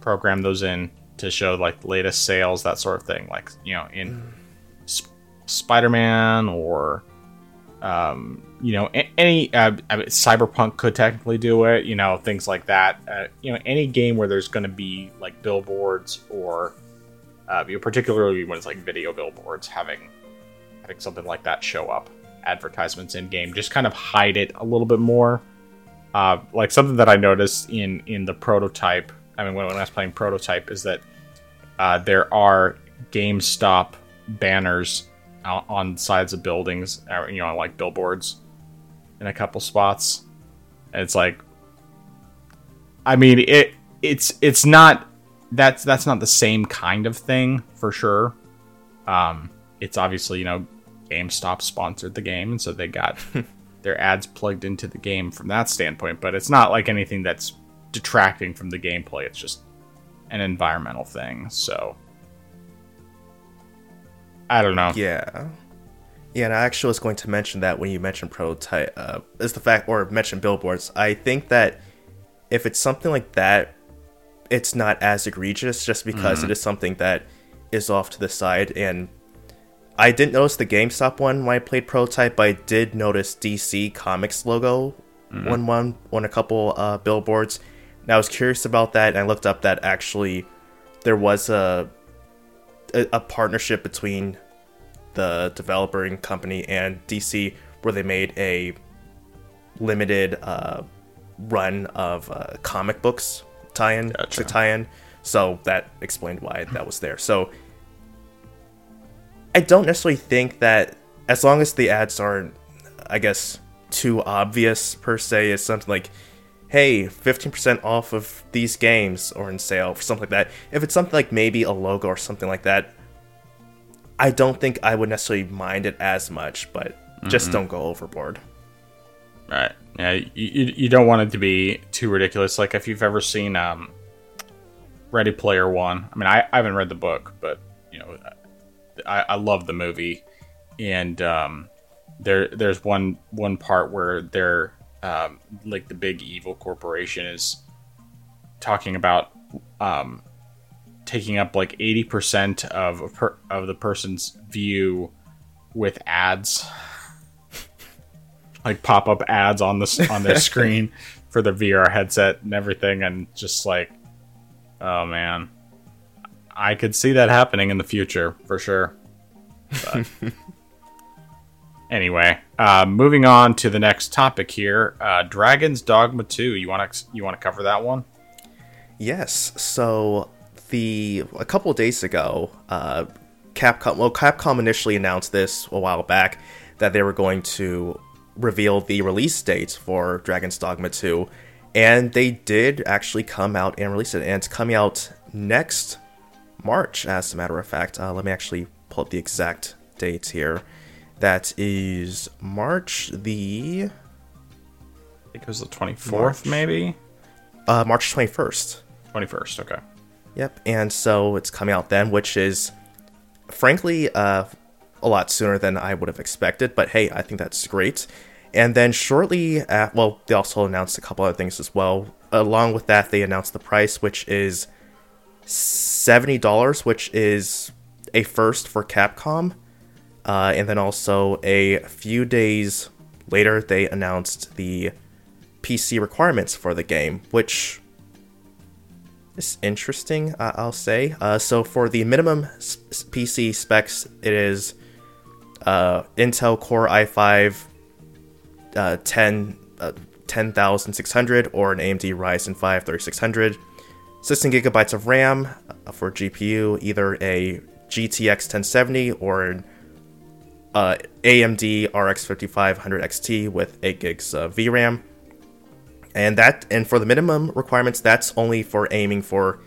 program those in to show like latest sales, that sort of thing. Like, you know, in Sp- Spider Man or um, you know, any uh, I mean, Cyberpunk could technically do it. You know, things like that. Uh, you know, any game where there's going to be like billboards or, uh, you know, particularly when it's like video billboards, having having something like that show up, advertisements in game, just kind of hide it a little bit more. Uh, like something that I noticed in in the prototype. I mean, when, when I was playing prototype, is that uh, there are GameStop banners out on sides of buildings, you know, like billboards in a couple spots. And it's like, I mean, it it's it's not that's that's not the same kind of thing for sure. Um, it's obviously you know GameStop sponsored the game, and so they got [LAUGHS] their ads plugged into the game from that standpoint. But it's not like anything that's detracting from the gameplay. It's just an environmental thing. So I don't know. Yeah. Yeah, and I actually was going to mention that when you mentioned prototype, uh, is the fact, or mentioned billboards. I think that if it's something like that, it's not as egregious just because it is something that is off to the side. And I didn't notice the GameStop one when I played prototype, but I did notice DC Comics logo on one on a couple uh, billboards. And I was curious about that, and I looked up that actually there was a a, a partnership between the developer and company and DC where they made a limited uh, run of uh, comic books tie-in Gotcha. to tie-in. So that explained why that was there. So I don't necessarily think that as long as the ads aren't, I guess, too obvious per se, is something like hey, 15% off of these games or in sale or something like that. If it's something like maybe a logo or something like that, I don't think I would necessarily mind it as much, but just mm-hmm. don't go overboard. Right. Yeah, you, you don't want it to be too ridiculous. Like if you've ever seen um, Ready Player One. I mean, I, I haven't read the book, but you know, I, I love the movie, and um, there there's one one part where they're um, like the big evil corporation is talking about um, taking up like 80% of per- of the person's view with ads. [LAUGHS] Like pop up ads on the on their [LAUGHS] screen for the VR headset and everything and just like oh man. I could see that happening in the future for sure. But [LAUGHS] Anyway, uh, moving on to the next topic here, uh, Dragon's Dogma Two. You want to you want to cover that one? Yes. So the a couple days ago, uh, Capcom well Capcom initially announced this a while back that they were going to reveal the release date for Dragon's Dogma 2, and they did actually come out and release it, and it's coming out next March, as a matter of fact. Uh, let me actually pull up the exact dates here. That is March the. I think it was the 24th, March. maybe? Uh, March 21st. 21st, okay. Yep, and so it's coming out then, which is, frankly, uh, a lot sooner than I would have expected, but hey, I think that's great. And then shortly, at, well, they also announced a couple other things as well. Along with that, they announced the price, which is $70, which is a first for Capcom. Uh, and then also a few days later, they announced the PC requirements for the game, which is interesting, uh, I'll say. Uh, so for the minimum PC specs, it is uh, Intel Core i5 uh, 10. Uh, 10600 or an AMD Ryzen 5 3600, 16 gigabytes of RAM for GPU, either a GTX 1070 or an uh, AMD RX 5500 XT with 8 gigs of VRAM. And that and for the minimum requirements, that's only for aiming for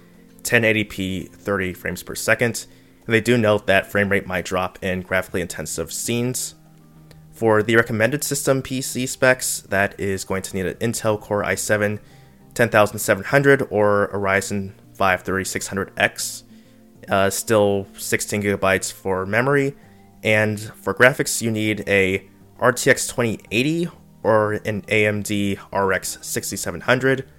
1080p 30 frames per second. And they do note that frame rate might drop in graphically intensive scenes. For the recommended system PC specs, that is going to need an Intel Core i7 10700 or a Ryzen 5 3600X. Uh, still 16 gigabytes for memory and for graphics, you need a RTX 2080 or an AMD RX 6700.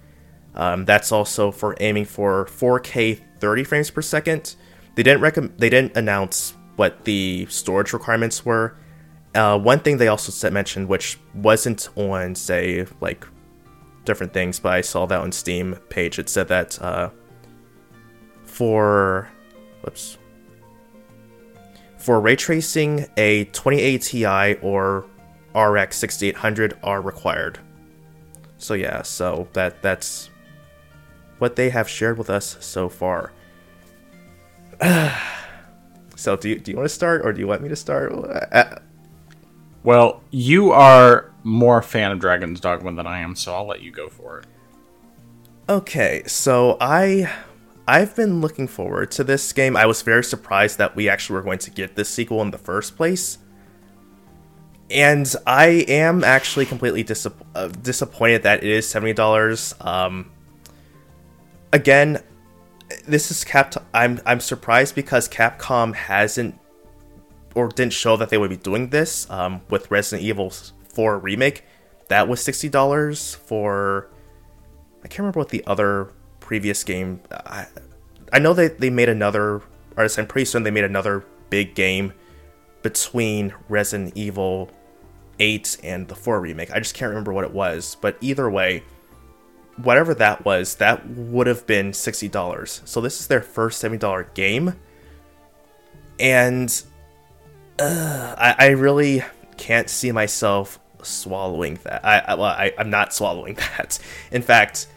Um, that's also for aiming for 4K 30 frames per second. They didn't rec- they didn't announce what the storage requirements were. Uh, one thing they also said, mentioned, which wasn't on say like different things, but I saw that on Steam page. It said that uh, for whoops for ray tracing, a 2080 Ti or RX 6800 are required. So yeah, so that that's what they have shared with us so far. [SIGHS] so do you, do you want to start or do you want me to start? Uh, well, you are more a fan of Dragon's Dogma than I am, so I'll let you go for it. Okay, so I I've been looking forward to this game. I was very surprised that we actually were going to get this sequel in the first place. And I am actually completely uh, disappointed that it is $70. Um, again, this is Cap. I'm I'm surprised because Capcom hasn't or didn't show that they would be doing this um, with Resident Evil 4 remake. That was sixty dollars for. I can't remember what the other previous game. I, I know that they made another, or I'm pretty certain they made another big game between Resident Evil 8 and the 4 remake. I just can't remember what it was, but either way, whatever that was, that would have been $60. So this is their first $70 game. And uh, I, I, really can't see myself swallowing that. I, I well, I, I'm not swallowing [LAUGHS] that. In fact,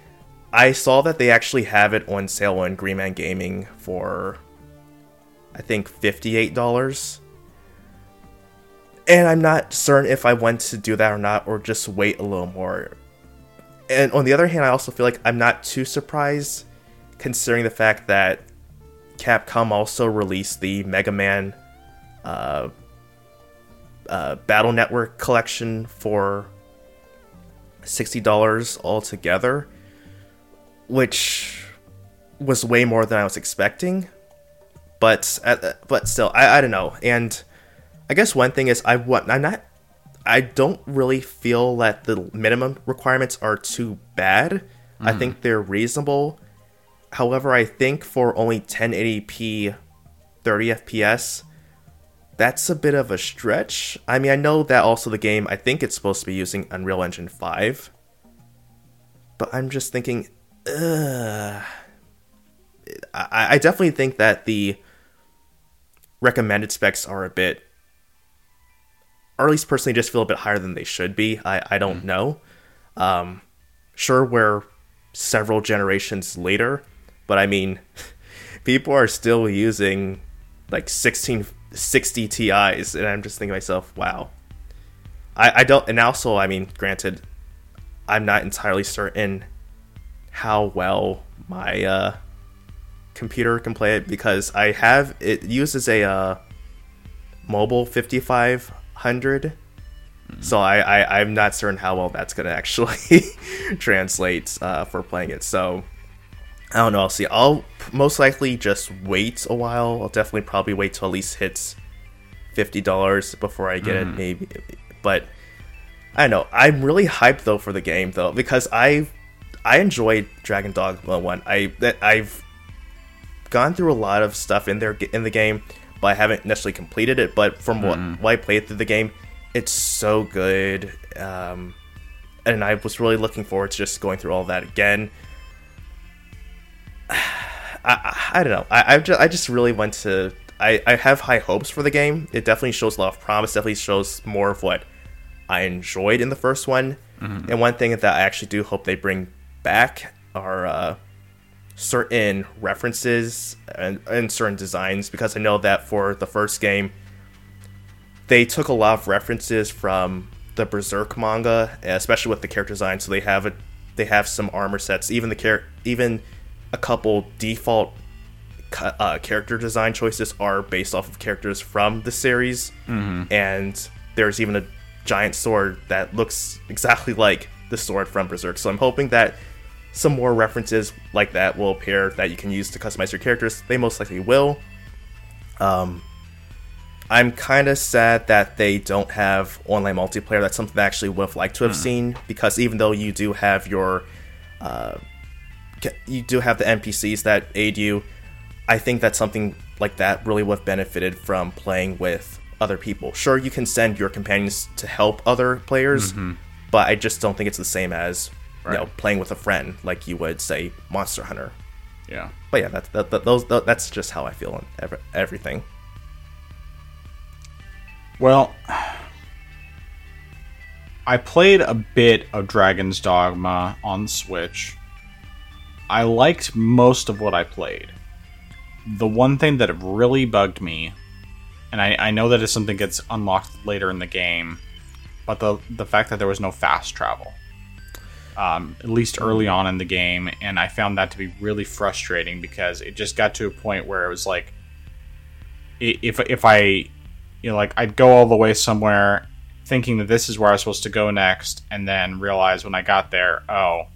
I saw that they actually have it on sale on Green Man Gaming for I think $58. And I'm not certain if I want to do that or not or just wait a little more. and on the other hand, I also feel like I'm not too surprised, considering the fact that Capcom also released the Mega Man uh, uh, Battle Network collection for sixty dollars altogether, which was way more than I was expecting. But uh, but still, I, I don't know. And I guess one thing is I want I'm not I don't really feel that the minimum requirements are too bad. Mm-hmm. I think they're reasonable. However, I think for only 1080p 30 FPS, that's a bit of a stretch. I mean, I know that also the game, I think it's supposed to be using Unreal Engine 5. But I'm just thinking, ugh. I, I definitely think that the recommended specs are a bit, or at least personally, just feel a bit higher than they should be. I, I don't mm-hmm. know. Um, sure, we're several generations later, but I mean, [LAUGHS] people are still using like 1660 Ti's, and I'm just thinking to myself, wow. I, I don't, and also, I mean, granted, I'm not entirely certain how well my uh, computer can play it because I have it uses a uh, mobile 5500. Mm-hmm. So I, I I'm not certain how well that's gonna actually [LAUGHS] translate uh, for playing it. So I don't know. I'll see. I'll most likely just wait a while. I'll definitely probably wait till at least hits fifty dollars before I get mm. it. Maybe, but I don't know. I'm really hyped though for the game though because I I enjoyed Dragon Dogma one. I that I've gone through a lot of stuff in there in the game, but I haven't necessarily completed it. But from mm. what, what I played through the game, it's so good. Um, and I was really looking forward to just going through all that again. [SIGHS] I, I, don't know. I I just, I just really went to. I, I have high hopes for the game. It definitely shows a lot of promise. Definitely shows more of what I enjoyed in the first one. Mm-hmm. And one thing that I actually do hope they bring back are uh, certain references and, and certain designs because I know that for the first game, they took a lot of references from the Berserk manga, especially with the character design. So they have a they have some armor sets, even the char- even a couple default uh, character design choices are based off of characters from the series, mm-hmm. and there's even a giant sword that looks [LAUGHS] exactly like the sword from Berserk. So I'm hoping that some more references like that will appear that you can use to customize your characters. They most likely will. Um, I'm kind of sad that they don't have online multiplayer. That's something I actually would have liked to have hmm. seen because even though you do have your uh, you do have the NPCs that aid you. I think that something like that really would have benefited from playing with other people. Sure, you can send your companions to help other players, mm-hmm. But I just don't think it's the same as right. you know playing with a friend like you would say Monster Hunter. Yeah. But yeah, that's that, that, those that, that's just how I feel on every, everything. Well, I played a bit of Dragon's Dogma on Switch I liked most of what I played. The one thing that really bugged me, and I, I know that is something gets unlocked later in the game, but the the fact that there was no fast travel, um, at least early on in the game, and I found that to be really frustrating because it just got to a point where it was like, if if I, you know, like I'd go all the way somewhere thinking that this is where I was supposed to go next, and then realize when I got there, oh,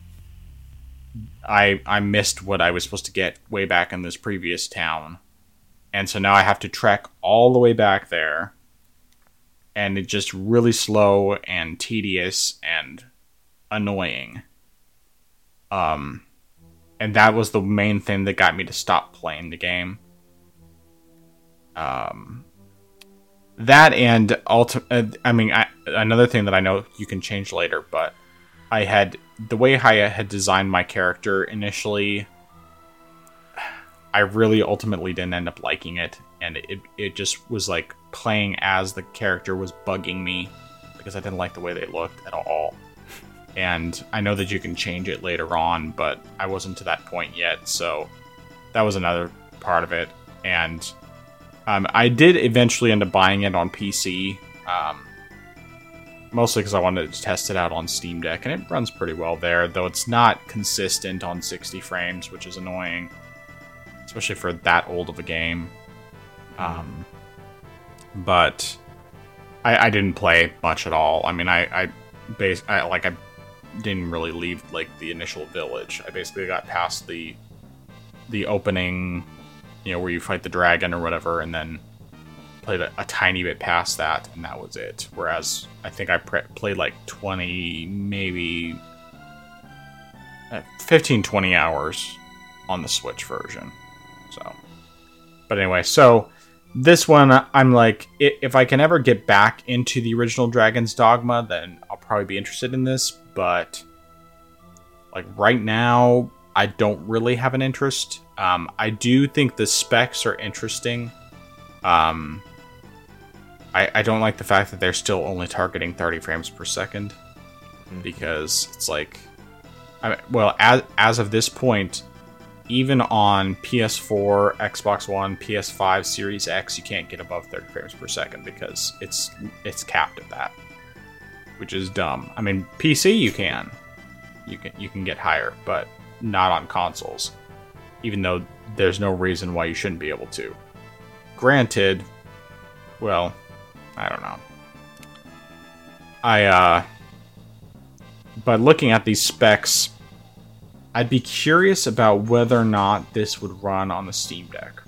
I I missed what I was supposed to get way back in this previous town. And so now I have to trek all the way back there. And it's just really slow and tedious and annoying. Um and that was the main thing that got me to stop playing the game. Um that and ulti- uh, I mean I, another thing that I know you can change later, but I had the way I had designed my character initially. I really ultimately didn't end up liking it, and it it just was like playing as the character was bugging me because I didn't like the way they looked at all. And I know that you can change it later on, but I wasn't to that point yet, so that was another part of it. And um, I did eventually end up buying it on PC. Um, mostly because I wanted to test it out on Steam Deck, and it runs pretty well there, though it's not consistent on 60 frames, which is annoying, especially for that old of a game. Um, but I, I didn't play much at all. I mean, I, I, base, I like I didn't really leave like the initial village. I basically got past the the opening, you know, where you fight the dragon or whatever, and then played a, a tiny bit past that, and that was it. Whereas I think I pre- played like 20, maybe uh, 15, 20 hours on the Switch version. So, but anyway, so this one, I'm like, if I can ever get back into the original Dragon's Dogma, then I'll probably be interested in this. But like right now, I don't really have an interest. Um, I do think the specs are interesting. Um, I, I don't like the fact that they're still only targeting 30 frames per 2nd mm-hmm. because it's like, I well, as, as of this point, even on PS4, Xbox One, PS5, Series X, you can't get above 30 frames per second because it's it's capped at that, which is dumb. I mean, PC you can, you can you can get higher, but not on consoles. Even though there's no reason why you shouldn't be able to. Granted, well, I don't know. I uh but looking at these specs, I'd be curious about whether or not this would run on the Steam Deck.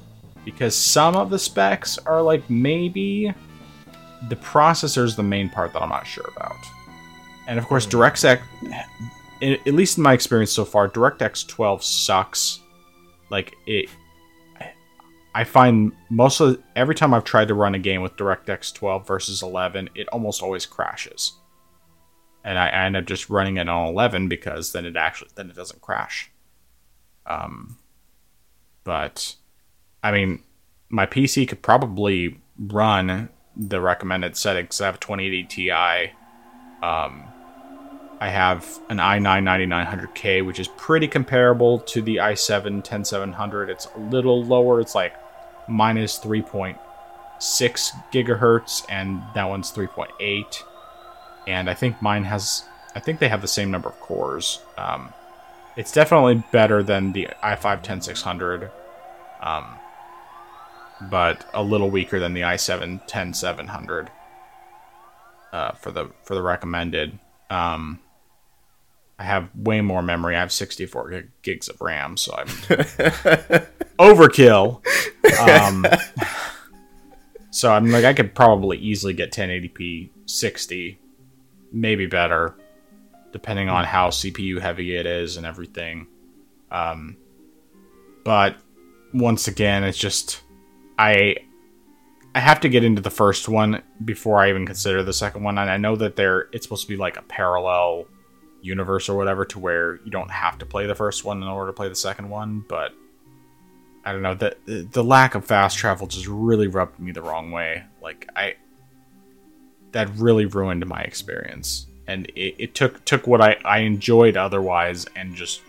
Because some of the specs are like maybe the processor is the main part that I'm not sure about. And of course, hmm. DirectX, at least in my experience so far, DirectX 12 sucks. Like it, I find most of every time I've tried to run a game with DirectX 12 versus 11, it almost always crashes and I, I end up just running it on 11 because then it actually then it doesn't crash. Um, but I mean, my PC could probably run the recommended settings. I have a 2080 Ti. Um, I have an i9 9900K, which is pretty comparable to the i7 10700. It's a little lower. It's like minus 3.6 gigahertz, and that one's 3.8 and I think mine has. I think they have the same number of cores. Um, it's definitely better than the i5 10600, um, but a little weaker than the i7 10700 uh, for the for the recommended. Um, I have way more memory. I have 64 gigs of RAM, so I'm [LAUGHS] overkill. Um, [LAUGHS] so I'm like, I could probably easily get 1080p 60 maybe better, depending on how CPU heavy it is and everything. Um, but once again, it's just I I have to get into the first one before I even consider the second one, and I know that there it's supposed to be like a parallel universe or whatever to where you don't have to play the first one in order to play the second one, but I don't know the the lack of fast travel just really rubbed me the wrong way. Like I that really ruined my experience, and it, it took took what I, I enjoyed otherwise and just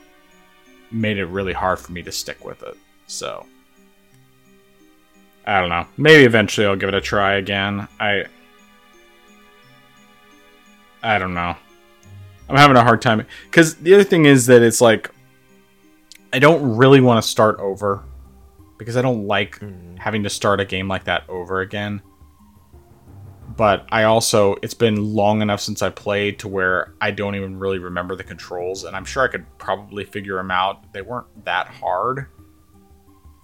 made it really hard for me to stick with it. So I don't know. Maybe eventually I'll give it a try again. I I don't know. I'm having a hard time because the other thing is that it's like I don't really want to start over because I don't like mm. having to start a game like that over again but I also it's been long enough since I played to where I don't even really remember the controls, and I'm sure I could probably figure them out. They weren't that hard,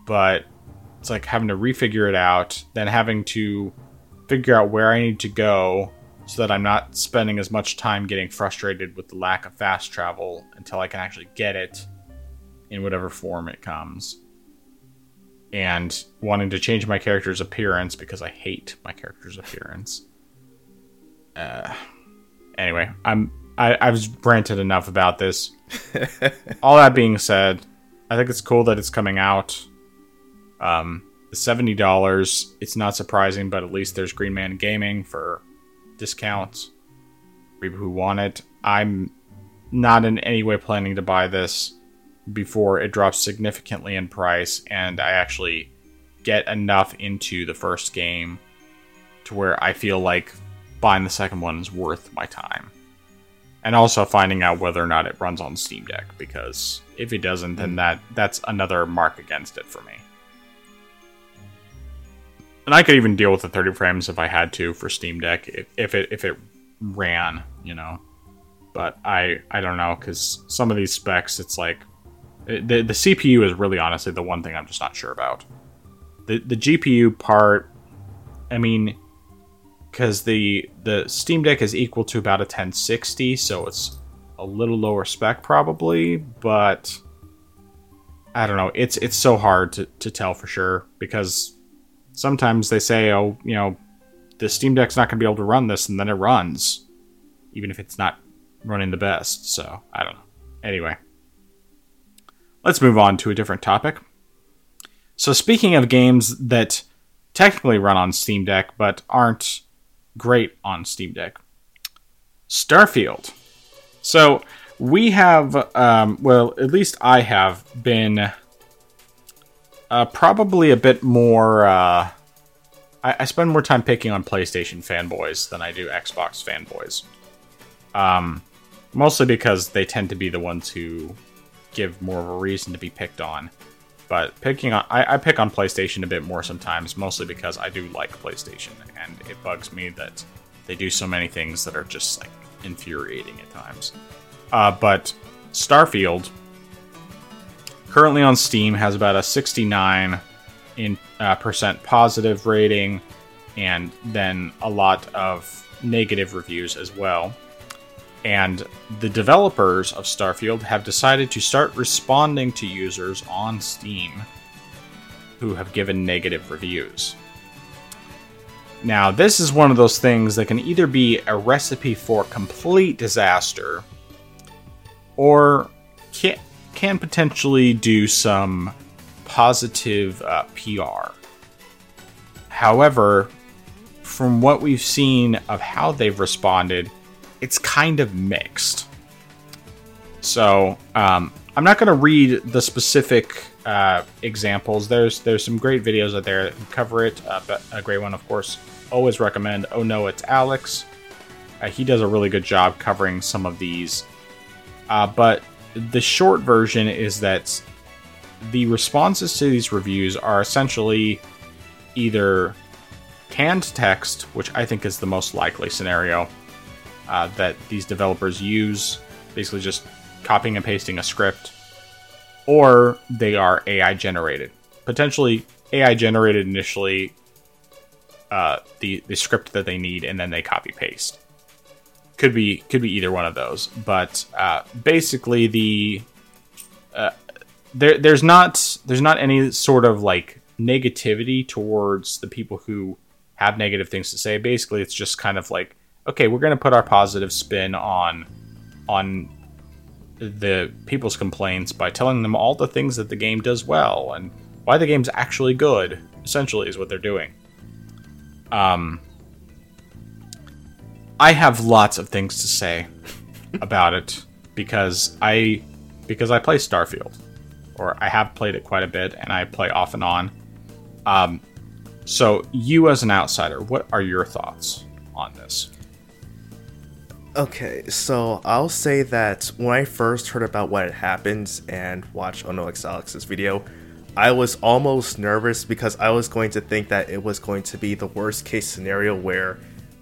but it's like having to refigure it out, then having to figure out where I need to go so that I'm not spending as much time getting frustrated with the lack of fast travel until I can actually get it in whatever form it comes and wanting to change my character's appearance because I hate my character's appearance. Uh, anyway, I'm I, I've ranted enough about this. [LAUGHS] All that being said, I think it's cool that it's coming out. Um, seventy dollars. It's not surprising, but at least there's Green Man Gaming for discounts. People who want it. I'm not in any way planning to buy this before it drops significantly in price and I actually get enough into the first game to where I feel like buying the second one is worth my time. And also finding out whether or not it runs on Steam Deck, because if it doesn't, then mm. that that's another mark against it for me. And I could even deal with the 30 frames if I had to for Steam Deck if, if it if it ran, you know. But I I don't know because some of these specs, it's like Uh, the the CPU is really honestly the one thing I'm just not sure about. The the GPU part, I mean, because the the Steam Deck is equal to about a 1060, so it's a little lower spec probably, but I don't know. It's it's so hard to, to tell for sure because sometimes they say, oh, you know, the Steam Deck's not going to be able to run this, and then it runs, even if it's not running the best. So I don't know. Anyway, let's move on to a different topic. So speaking of games that technically run on Steam Deck but aren't great on Steam Deck, Starfield. So we have, um, well, at least I have been uh, probably a bit more. Uh, I, I, spend more time picking on PlayStation fanboys than I do Xbox fanboys. Um, mostly because they tend to be the ones who give more of a reason to be picked on. But picking on, I, I pick on PlayStation a bit more sometimes, mostly because I do like PlayStation, and it bugs me that they do so many things that are just like infuriating at times. Uh, but Starfield currently on Steam has about a 69 in uh, percent positive rating, and then a lot of negative reviews as well. And the developers of Starfield have decided to start responding to users on Steam who have given negative reviews. Now, this is one of those things that can either be a recipe for complete disaster or can, can potentially do some positive uh, PR. However, from what we've seen of how they've responded, it's kind of mixed. So um, I'm not going to read the specific uh, examples. There's there's some great videos out there that cover it. Uh, but a great one, of course, always recommend. Oh no, it's Alex. Uh, he does a really good job covering some of these. Uh, but the short version is that the responses to these reviews are essentially either canned text, which I think is the most likely scenario uh, that these developers use, basically just copying and pasting a script, or they are AI generated. Potentially AI generated initially, uh, the the script that they need, and then they copy paste. Could be could be either one of those, but uh, basically the uh, there there's not there's not any sort of like negativity towards the people who have negative things to say. Basically, it's just kind of like okay, we're going to put our positive spin on on the people's complaints by telling them all the things that the game does well and why the game's actually good. Essentially, is what they're doing. Um, I have lots of things to say [LAUGHS] about it because I because I play Starfield, or I have played it quite a bit, and I play off and on. Um, so, you as an outsider, what are your thoughts on this? Okay, so I'll say that when I first heard about what had happened and watched OnoX Alex's video, I was almost nervous because I was going to think that it was going to be the worst case scenario where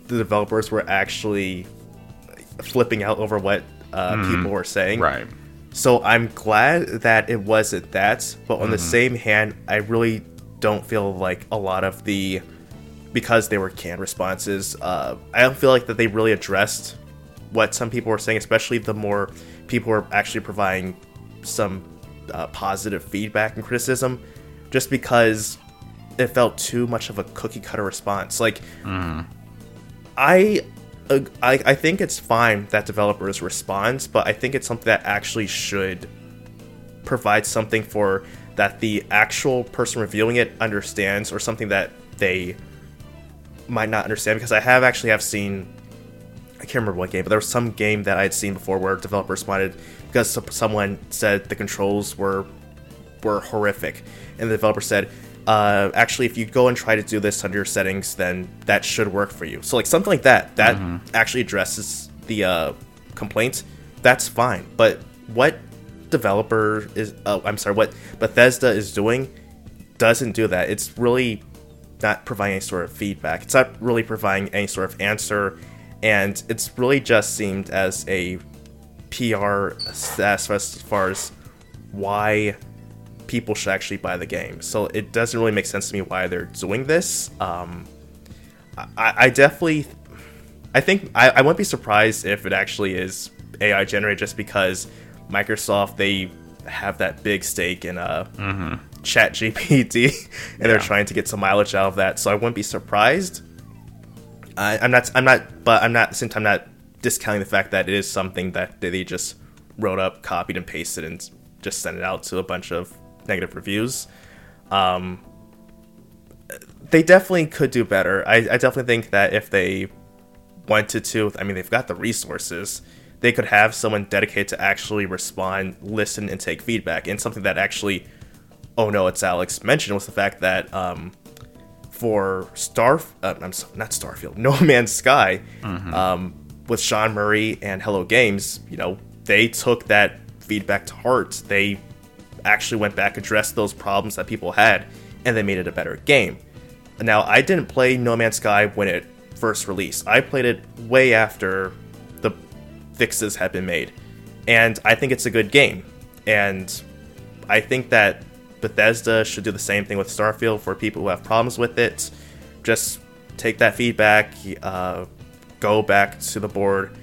the developers were actually flipping out over what uh, mm, people were saying. Right. So I'm glad that it wasn't that, but on mm. the mm-hmm. same hand, I really don't feel like a lot of the because they were canned responses. Uh, I don't feel like that they really addressed what some people were saying, especially the more people were actually providing some uh, positive feedback and criticism, just because it felt too much of a cookie cutter response. Like, mm. I, uh, I, I think it's fine that developers respond, but I think it's something that actually should provide something for that the actual person reviewing it understands, or something that they might not understand. Because I have actually have seen I can't remember what game, but there was some game that I had seen before where developers wanted because someone said the controls were were horrific, and the developer said, uh, actually, if you go and try to do this under your settings, then that should work for you. So, like something like that, that actually addresses the uh, complaint. That's fine. But what developer is? Oh, I'm sorry. What Bethesda is doing doesn't do that. It's really not providing any sort of feedback. It's not really providing any sort of answer, and it's really just seemed as a PR as as far as why people should actually buy the game. So it doesn't really make sense to me why they're doing this. Um, I, I definitely, I think I, I wouldn't be surprised if it actually is AI generated, just because Microsoft they have that big stake in uh, Chat GPT, [LAUGHS] and they're trying to get some mileage out of that. So I wouldn't be surprised. I, I'm not. I'm not. But I'm not. Same time, not discounting the fact that it is something that they just wrote up, copied and pasted, and just sent it out to a bunch of negative reviews. Um, they definitely could do better. I, I definitely think that if they wanted to, I mean, they've got the resources. They could have someone dedicated to actually respond, listen, and take feedback. And something that actually, oh no, it's Alex mentioned was the fact that um, for Star, uh, I'm so, not Starfield, [LAUGHS] No Man's Sky, um, with Sean Murray and Hello Games, you know, they took that feedback to heart. They actually went back, addressed those problems that people had, and they made it a better game. Now, I didn't play No Man's Sky when it first released. I played it way after the fixes had been made, and I think it's a good game. And I think that Bethesda should do the same thing with Starfield for people who have problems with it. Just take that feedback, uh, go back to the board,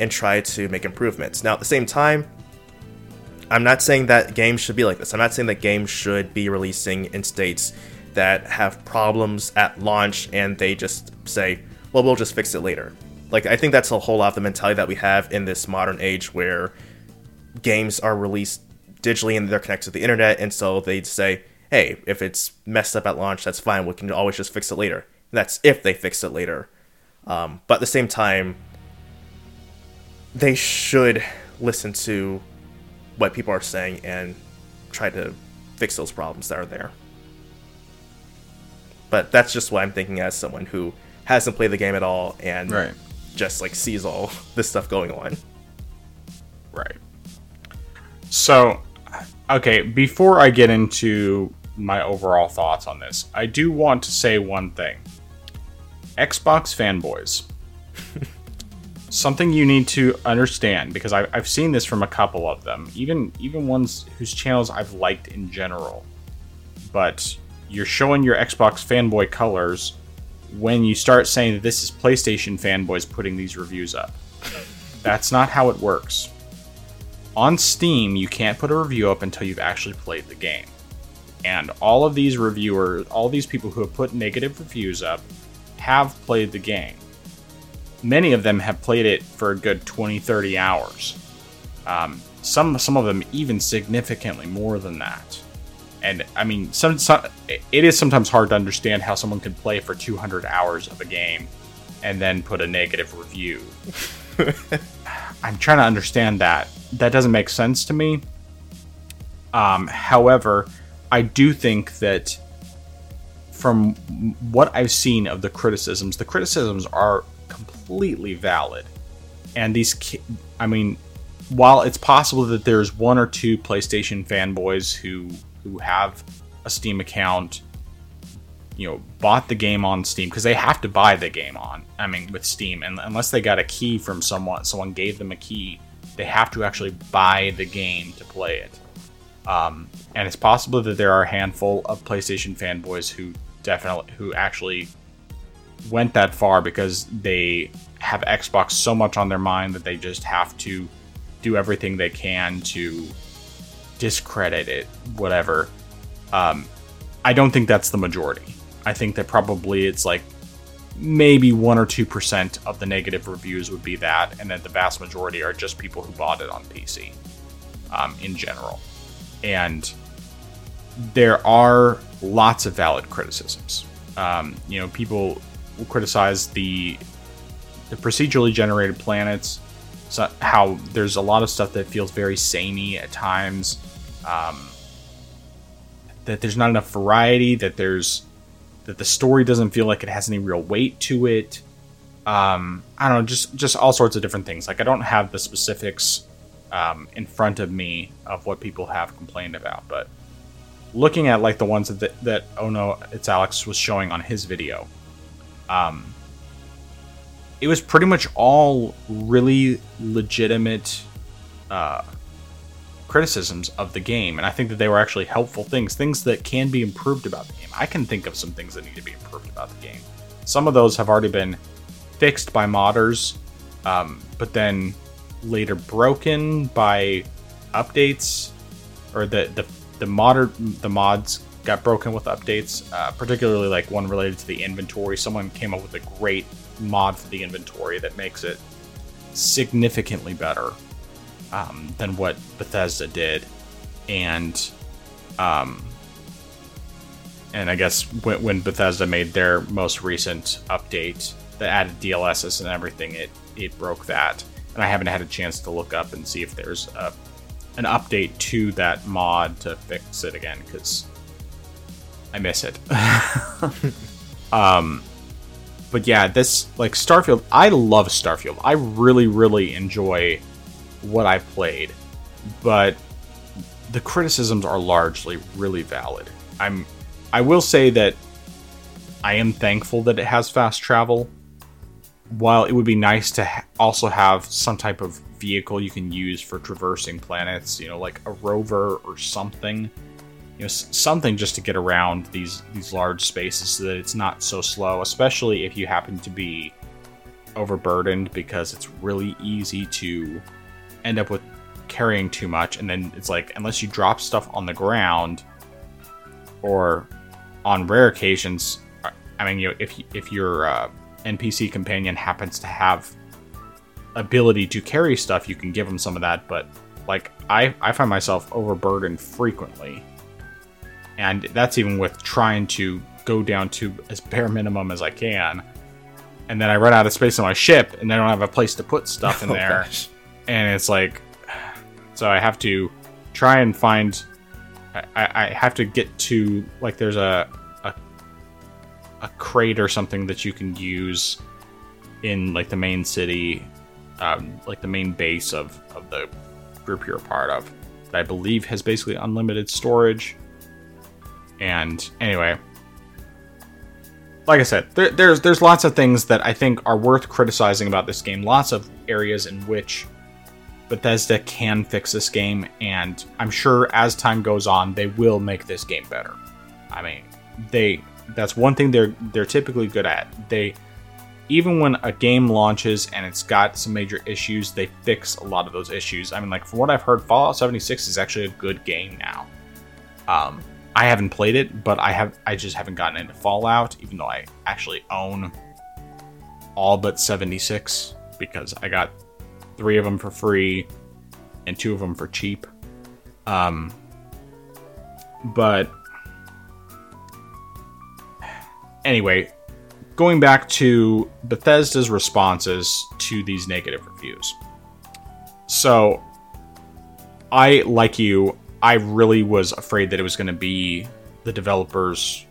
and try to make improvements. Now, at the same time, I'm not saying that games should be like this. I'm not saying that games should be releasing in states that have problems at launch and they just say, well, we'll just fix it later. Like, I think that's a whole lot of the mentality that we have in this modern age where games are released digitally and they're connected to the internet, and so they'd say, hey, if it's messed up at launch, that's fine. We can always just fix it later. And that's if they fix it later. Um, but at the same time, they should listen to what people are saying and try to fix those problems that are there. But that's just what I'm thinking as someone who hasn't played the game at all and Right. just like sees all [LAUGHS] this stuff going on. Right. So, okay, before I get into my overall thoughts on this, I do want to say one thing. Xbox fanboys. [LAUGHS] Something you need to understand because I, I've seen this from a couple of them, even even ones whose channels I've liked in general. But you're showing your Xbox fanboy colors when you start saying that this is PlayStation fanboys putting these reviews up. [LAUGHS] That's not how it works on Steam, you can't put a review up until you've actually played the game. And all of these reviewers, all these people who have put negative reviews up, have played the game. Many of them have played it for a good 20, 30 hours. Um, some, some of them even significantly more than that. And I mean, some, some, it is sometimes hard to understand how someone could play for 200 hours of a game and then put a negative review. [LAUGHS] I'm trying to understand that. That doesn't make sense to me. Um, however, I do think that from what I've seen of the criticisms, the criticisms are completely valid. And these, I mean, while it's possible that there's one or two PlayStation fanboys who who have a Steam account, you know, bought the game on Steam because they have to buy the game on. I mean, with Steam, and unless they got a key from someone, someone gave them a key, they have to actually buy the game to play it. Um, and it's possible that there are a handful of PlayStation fanboys who definitely, who actually went that far because they have Xbox so much on their mind that they just have to do everything they can to discredit it, whatever. Um, I don't think that's the majority. I think that probably it's like maybe one or two percent of the negative reviews would be that, and that the vast majority are just people who bought it on PC um, in general. And there are lots of valid criticisms. Um, you know, people will criticize the the procedurally generated planets, so how there's a lot of stuff that feels very samey at times. Um, that there's not enough variety, that there's that the story doesn't feel like it has any real weight to it. Um, I don't know, just just all sorts of different things. Like I don't have the specifics um, in front of me of what people have complained about, but looking at like the ones that that oh no, it's Alex was showing on his video, um, it was pretty much all really legitimate uh, criticisms of the game, and I think that they were actually helpful things, things that can be improved about the game. I can think of some things that need to be improved about the game. Some of those have already been fixed by modders, um, but then later broken by updates, or the the the modder the mods got broken with updates, uh, particularly like one related to the inventory. Someone came up with a great mod for the inventory that makes it significantly better um, than what Bethesda did, and um, and I guess when, when Bethesda made their most recent update that added DLSS and everything, it it broke that, and I haven't had a chance to look up and see if there's a an update to that mod to fix it again because I miss it. [LAUGHS] um, but yeah, this like Starfield. I love Starfield. I really, really enjoy what I played, but the criticisms are largely really valid. I'm I will say that I am thankful that it has fast travel. While it would be nice to ha- also have some type of vehicle you can use for traversing planets, you know, like a rover or something, you know, s- something just to get around these these large spaces so that it's not so slow, especially if you happen to be overburdened because it's really easy to end up with carrying too much and then it's like unless you drop stuff on the ground or on rare occasions i mean you know, if if your uh, npc companion happens to have ability to carry stuff you can give them some of that but like i i find myself overburdened frequently. And that's even with trying to go down to as bare minimum as i can. And then i run out of space on my ship and i don't have a place to put stuff in [LAUGHS] Oh, there. gosh. And it's like so i have to try and find i, I have to get to like there's a, a a crate or something that you can use in like the main city um, like the main base of of the group you're a part of that i believe has basically unlimited storage and anyway like I said, there, there's there's lots of things that I think are worth criticizing about this game. Lots of areas in which Bethesda can fix this game, and I'm sure as time goes on, they will make this game better. I mean, they that's one thing they're they're typically good at. They even when a game launches and it's got some major issues, they fix a lot of those issues. I mean, like from what I've heard, Fallout 76 is actually a good game now. Um, I haven't played it, but I have I just haven't gotten into Fallout, even though I actually own all but 76 because I got three of them for free and two of them for cheap. Um, but anyway, going back to Bethesda's responses to these negative reviews. So, I, like you, I really was afraid that it was going to be the developers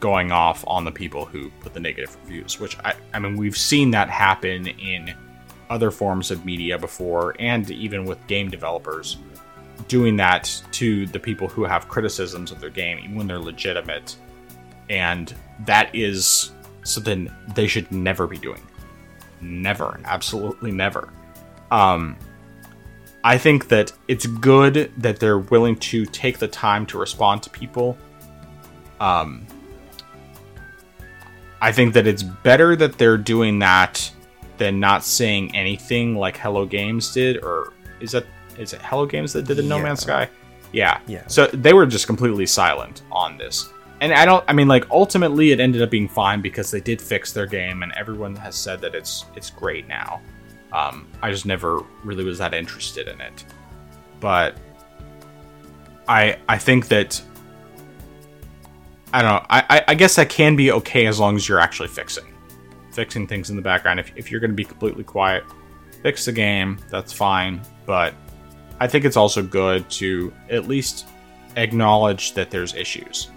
going off on the people who put the negative reviews, which I, I mean, we've seen that happen in other forms of media before, and even with game developers doing that to the people who have criticisms of their game, even when they're legitimate. And that is something they should never be doing. Never. Absolutely never. Um, I think that it's good that they're willing to take the time to respond to people. Um, I think that it's better that they're doing that than not saying anything like Hello Games did, or is that is it Hello Games that did the No Man's Sky? Yeah. Yeah. So they were just completely silent on this. And I don't I mean like ultimately it ended up being fine because they did fix their game and everyone has said that it's it's great now. Um, I just never really was that interested in it. But I I think that I don't know. I, I, I guess that can be okay as long as you're actually fixing. Fixing things in the background. If, if you're going to be completely quiet, fix the game. That's fine. But I think it's also good to at least acknowledge that there's issues.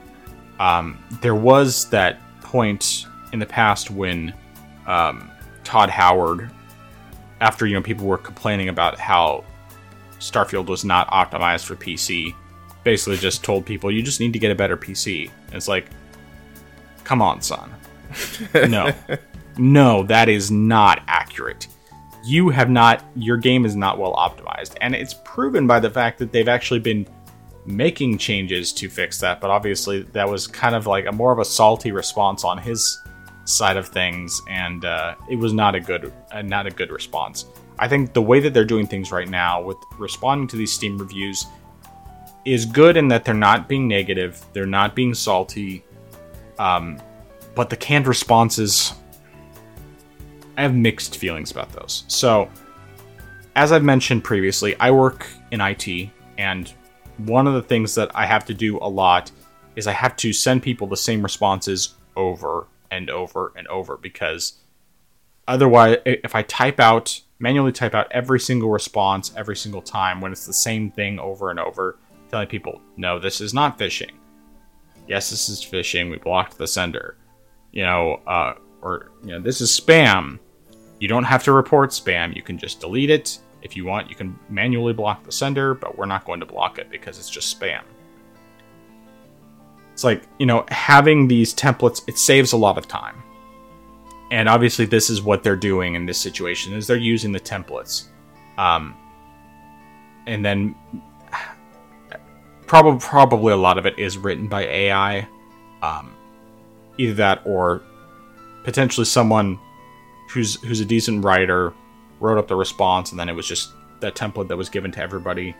Um, there was that point in the past when um, Todd Howard, after you know people were complaining about how Starfield was not optimized for PC, basically just told people you just need to get a better PC. And it's like, come on, son. [LAUGHS] No, no, that is not accurate. You have not, your game is not well optimized, and it's proven by the fact that they've actually been making changes to fix that. But obviously, that was kind of like a more of a salty response on his side of things, and uh, it was not a good, uh, not a good response. I think the way that they're doing things right now with responding to these Steam reviews is good in that they're not being negative, they're not being salty, um, but the canned responses, I have mixed feelings about those. So, as I've mentioned previously, I work in IT, and one of the things that I have to do a lot is I have to send people the same responses over and over and over because otherwise, if I type out manually type out every single response every single time when it's the same thing over and over, telling people, no, this is not phishing. Yes, this is phishing. We blocked the sender. You know, uh, or you know, this is spam. You don't have to report spam. You can just delete it. If you want, you can manually block the sender, but we're not going to block it because it's just spam. It's like, you know, having these templates, it saves a lot of time and obviously this is what they're doing in this situation is they're using the templates um, and then probably probably a lot of it is written by ai um, either that or potentially someone who's who's a decent writer wrote up the response and then it was just that template that was given to everybody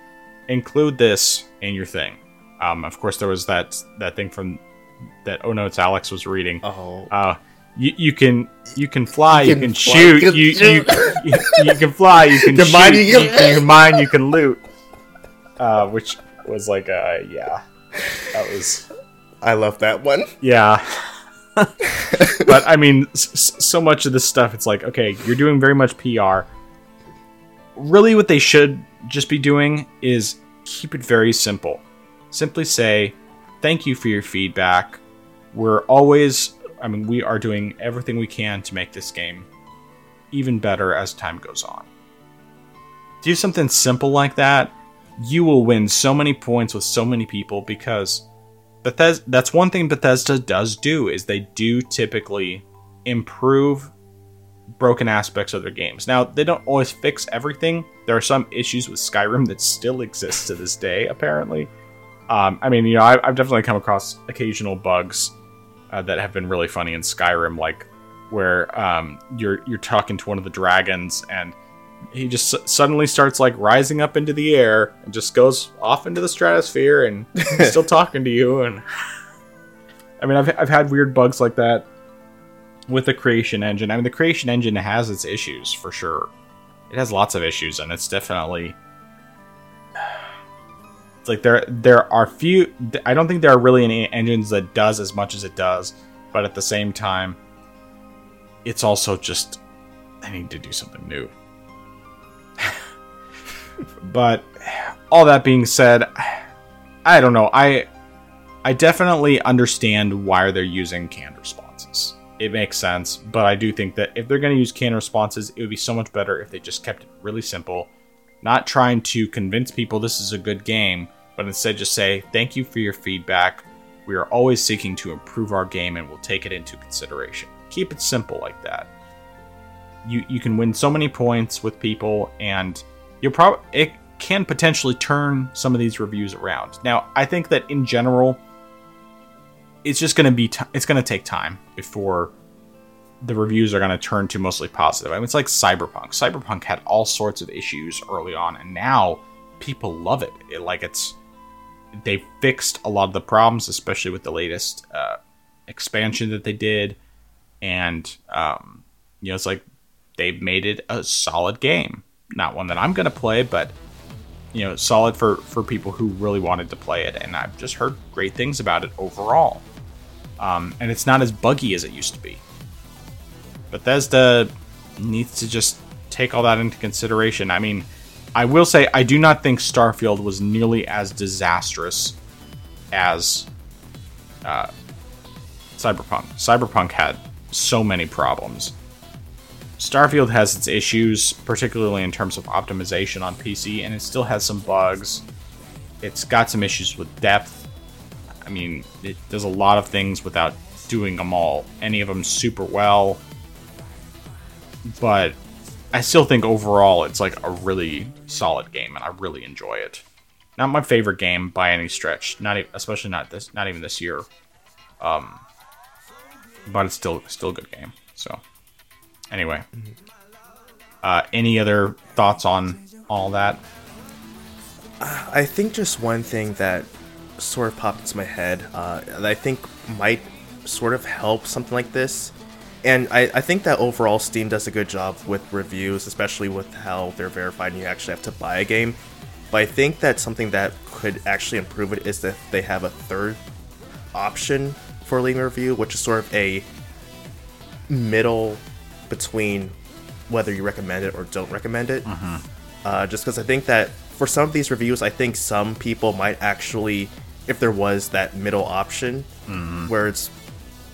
include this in your thing um, of course there was that that thing from that oh no it's alex was reading Oh. uh, you, you can you can fly, you You can, can fly, shoot, you you, can you, [LAUGHS] you, you can fly, you can [LAUGHS] You shoot, mine, you, you you can- can [LAUGHS] mine, you can loot. Uh, which was like, uh, yeah, that was I love that one. yeah. But I mean, s- so much of this stuff, it's like, okay, you're doing very much PR. Really, what they should just be doing is keep it very simple. Simply say, thank you for your feedback. We're always, I mean, we are doing everything we can to make this game even better as time goes on. Do something simple like that, you will win so many points with so many people because Bethesda that's one thing Bethesda does do is they do typically improve broken aspects of their games. Now, they don't always fix everything. There are some issues with Skyrim that still exist to this day apparently. Um, I mean, you know, I, I've definitely come across occasional bugs uh, that have been really funny in Skyrim, like where um, you're you're talking to one of the dragons and he just s- suddenly starts like rising up into the air and just goes off into the stratosphere and [LAUGHS] still talking to you and I mean I've I've had weird bugs like that with the creation engine. I mean the creation engine has its issues for sure. It has lots of issues and it's definitely it's [SIGHS] like there there are few I don't think there are really any engines that does as much as it does, but at the same time it's also just I need to do something new. [LAUGHS] but all that being said, I don't know. I I definitely understand why they're using canned responses. It makes sense, but I do think that if they're going to use canned responses, it would be so much better if they just kept it really simple, not trying to convince people this is a good game, but instead just say, "Thank you for your feedback. We are always seeking to improve our game and we'll take it into consideration." Keep it simple like that. You you can win so many points with people and you'll probably it can potentially turn some of these reviews around. Now, I think that in general, it's just going to be t- it's going to take time before the reviews are going to turn to mostly positive. I mean, it's like Cyberpunk. Cyberpunk had all sorts of issues early on, and now people love it. it like it's they fixed a lot of the problems, especially with the latest uh, expansion that they did, and um, you know, it's like they've made it a solid game. Not one that I'm going to play, but you know, solid for for people who really wanted to play it. And I've just heard great things about it overall. Um, and it's not as buggy as it used to be. Bethesda needs to just take all that into consideration. I mean, I will say I do not think Starfield was nearly as disastrous as uh, Cyberpunk. Cyberpunk had so many problems. Starfield has its issues, particularly in terms of optimization on PC, and it still has some bugs. It's got some issues with depth. I mean, it does a lot of things without doing them all, any of them super well. But I still think overall it's like a really solid game, and I really enjoy it. Not my favorite game by any stretch, not especially not this, not even this year. Um, but it's still still a good game. So, anyway, uh, any other thoughts on all that? I think just one thing that sort of popped into my head uh, that I think might sort of help something like this. And I, I think that overall Steam does a good job with reviews, especially with how they're verified and you actually have to buy a game. But I think that something that could actually improve it is that they have a third option for leaving a review, which is sort of a middle between whether you recommend it or don't recommend it. Uh, just because I think that for some of these reviews, I think some people might actually, if there was that middle option where it's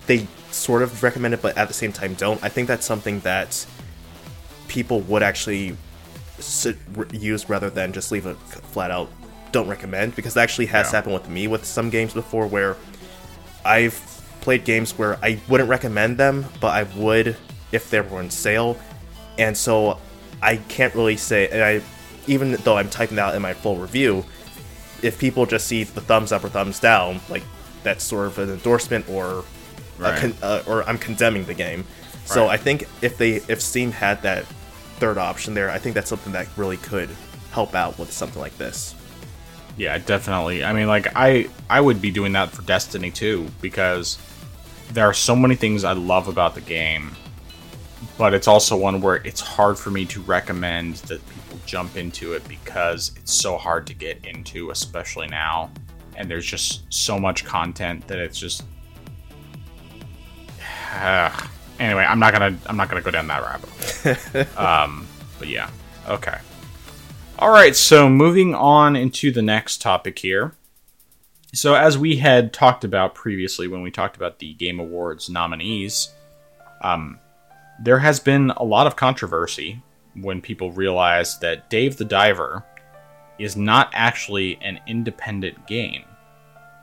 they sort of recommend it, but at the same time don't. I think that's something that people would actually use rather than just leave a flat out don't recommend because that actually has Yeah. happened with me with some games before where I've played games where I wouldn't recommend them, but I would if they were on sale, and so I can't really say. And I, even though I'm typing that out in my full review, if people just see the thumbs up or thumbs down, like that's sort of an endorsement or, a Right. con- uh, or I'm condemning the game. So I think if they if Steam had that third option there, I think that's something that really could help out with something like this. Yeah, definitely. I mean, like I I would be doing that for Destiny too because there are so many things I love about the game, but it's also one where it's hard for me to recommend that people jump into it because it's so hard to get into, especially now, and there's just so much content that it's just. anyway, I'm not gonna I'm not gonna go down that rabbit hole. [LAUGHS] um, but yeah, okay. All right, so moving on into the next topic here. So, as we had talked about previously when we talked about the Game Awards nominees, um, there has been a lot of controversy when people realize that Dave the Diver is not actually an independent game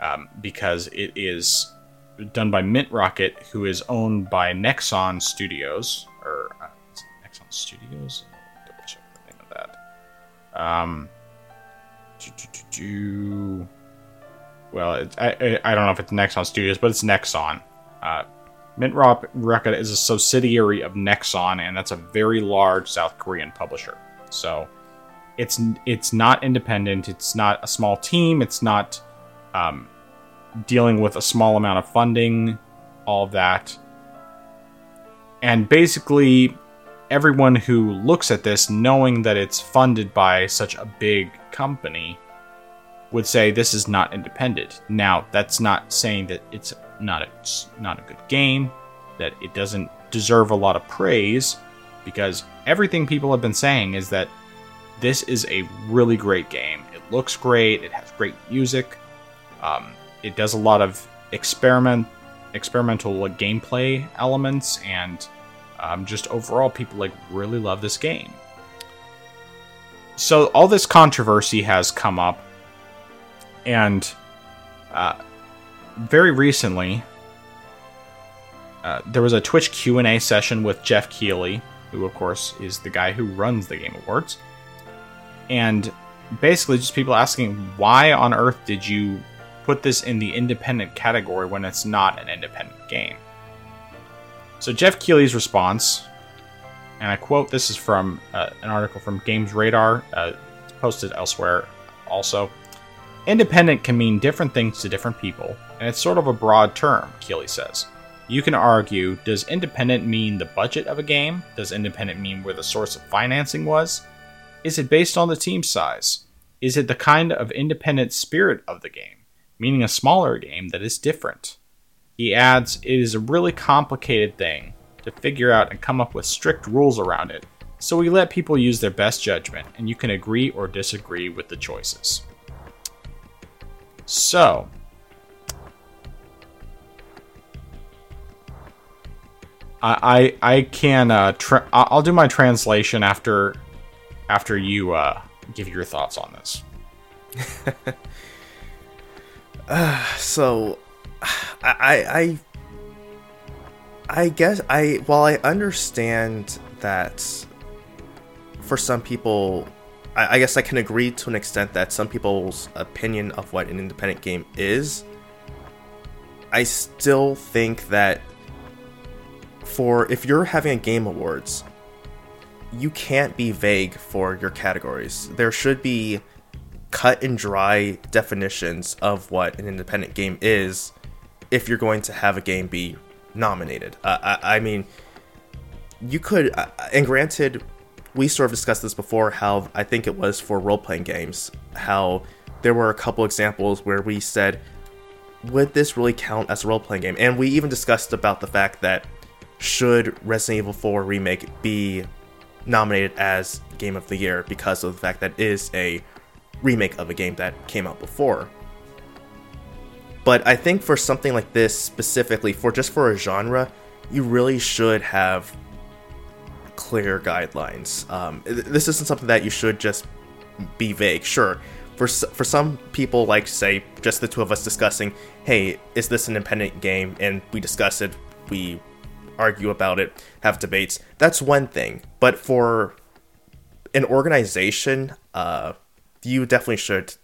um, because it is done by Mint Rocket, who is owned by Nexon Studios, or uh, Nexon Studios. Double check the name of that. Um, do, do, do. Well, I I don't know if it's Nexon Studios, but it's Nexon. Uh, Mint Rocket is a subsidiary of Nexon, and that's a very large South Korean publisher. So it's it's not independent. It's not a small team. It's not um, dealing with a small amount of funding. All of that, and basically, everyone who looks at this, knowing that it's funded by such a big company, would say this is not independent. Now, that's not saying that it's not a, not a good game, that it doesn't deserve a lot of praise, because everything people have been saying is that this is a really great game. It looks great. It has great music. Um, it does a lot of experiment, experimental like, gameplay elements, and um, just overall, people like really love this game. So all this controversy has come up, and uh, very recently, uh, there was a Twitch Q and A session with Geoff Keighley, who of course is the guy who runs the Game Awards, and basically just people asking why on earth did you put this in the independent category when it's not an independent game. So Geoff Keighley's response, and I quote: "This is from uh, an article from Games Radar, uh, posted elsewhere, also." Independent can mean different things to different people, and it's sort of a broad term, Keighley says. You can argue does independent mean the budget of a game? Does independent mean where the source of financing was? Is it based on the team size? Is it the kind of independent spirit of the game, meaning a smaller game that is different? He adds, it is a really complicated thing to figure out and come up with strict rules around it, so we let people use their best judgment, and you can agree or disagree with the choices. So. I, I, can uh, tra- I'll do my translation after after you uh, give your thoughts on this. uh, [SIGHS] so I, I I guess I while I understand that for some people I, I guess I can agree to an extent that some people's opinion of what an independent game is. I still think that for if you're having a game awards, you can't be vague for your categories. There should be cut and dry definitions of what an independent game is if you're going to have a game be nominated. Uh, I, I, mean, you could, and granted, we sort of discussed this before how I think it was for role playing games, how there were a couple examples where we said, would this really count as a role playing game? And we even discussed about the fact that should Resident Evil 4 Remake be nominated as Game of the Year because of the fact that it is a remake of a game that came out before. But I think for something like this specifically, for just for a genre, you really should have clear guidelines. Um, this isn't something that you should just be vague. Sure, for for some people, like say just the two of us discussing, hey, is this an independent game? And we discuss it, we argue about it, have debates. That's one thing. But for an organization, uh, you definitely should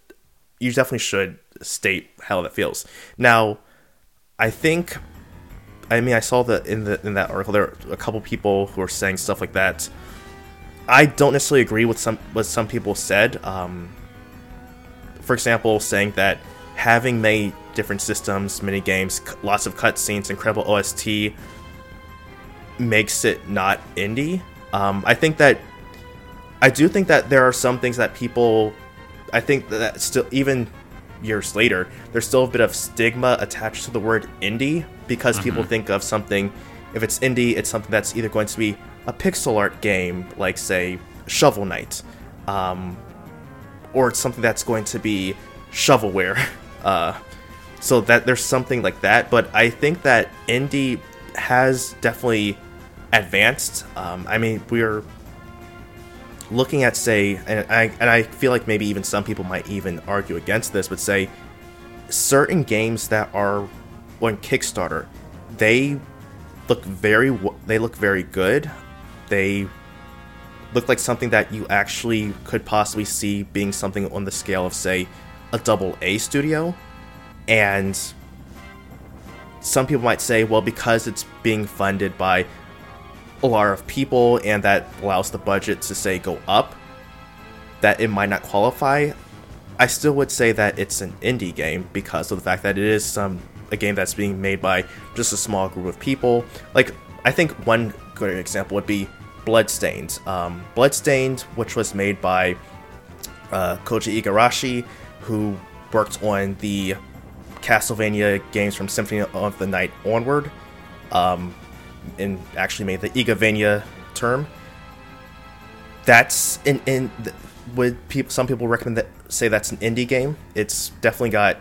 you definitely should state how that feels. Now, I think I mean I saw that in the in that article there are a couple people who are saying stuff like that. I don't necessarily agree with some what some people said. Um, for example, saying that having many different systems, mini games, lots of cutscenes, incredible OST makes it not indie. Um, I think that I do think that there are some things that people I think that still even years later, there's still a bit of stigma attached to the word indie because mm-hmm. people think of something. If it's indie, it's something that's either going to be a pixel art game, like say Shovel Knight, um, or it's something that's going to be shovelware. [LAUGHS] Uh, so that there's something like that. But I think that indie has definitely advanced. Um, I mean, we're looking at say and I and I feel like maybe even some people might even argue against this but say certain games that are on Kickstarter they look very they look very good. They look like something that you actually could possibly see being something on the scale of say a double A studio. And some people might say well because it's being funded by a lot of people and that allows the budget to say go up, that it might not qualify. I still would say that it's an indie game because of the fact that it is some a game that's being made by just a small group of people. Like I think one good example would be Bloodstained. Um, Bloodstained, which was made by uh, Koji Igarashi, who worked on the Castlevania games from Symphony of the Night onward. Um, and actually made the Igavania term. That's in in would people some people recommend that say that's an indie game. It's definitely got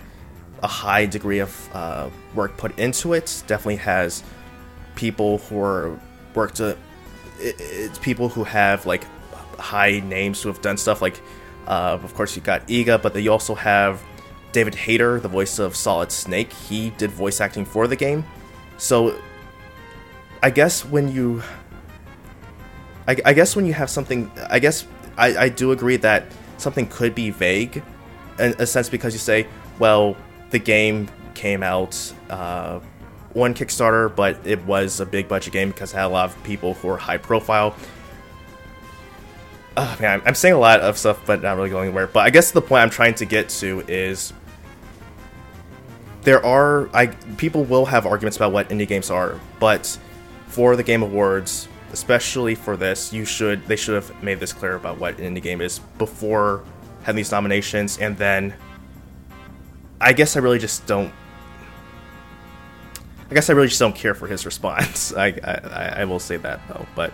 a high degree of uh, work put into it. Definitely has people who are worked to. it's people who have like high names who have done stuff like, uh, of course, you got Iga, but you also have David Hayter, the voice of Solid Snake. He did voice acting for the game, so I guess when you, I, I, guess when you have something, I guess I, I do agree that something could be vague, in a sense because you say, well, the game came out uh, one Kickstarter, but it was a big budget game because it had a lot of people who are high profile. Oh, man, I'm saying a lot of stuff, but not really going anywhere. But I guess the point I'm trying to get to is there are I people will have arguments about what indie games are, but for the Game Awards, especially for this, you should they should have made this clear about what an indie game is before having these nominations, and then I guess I really just don't. I guess I really just don't care for his [LAUGHS] response. I, I, I will say that though, but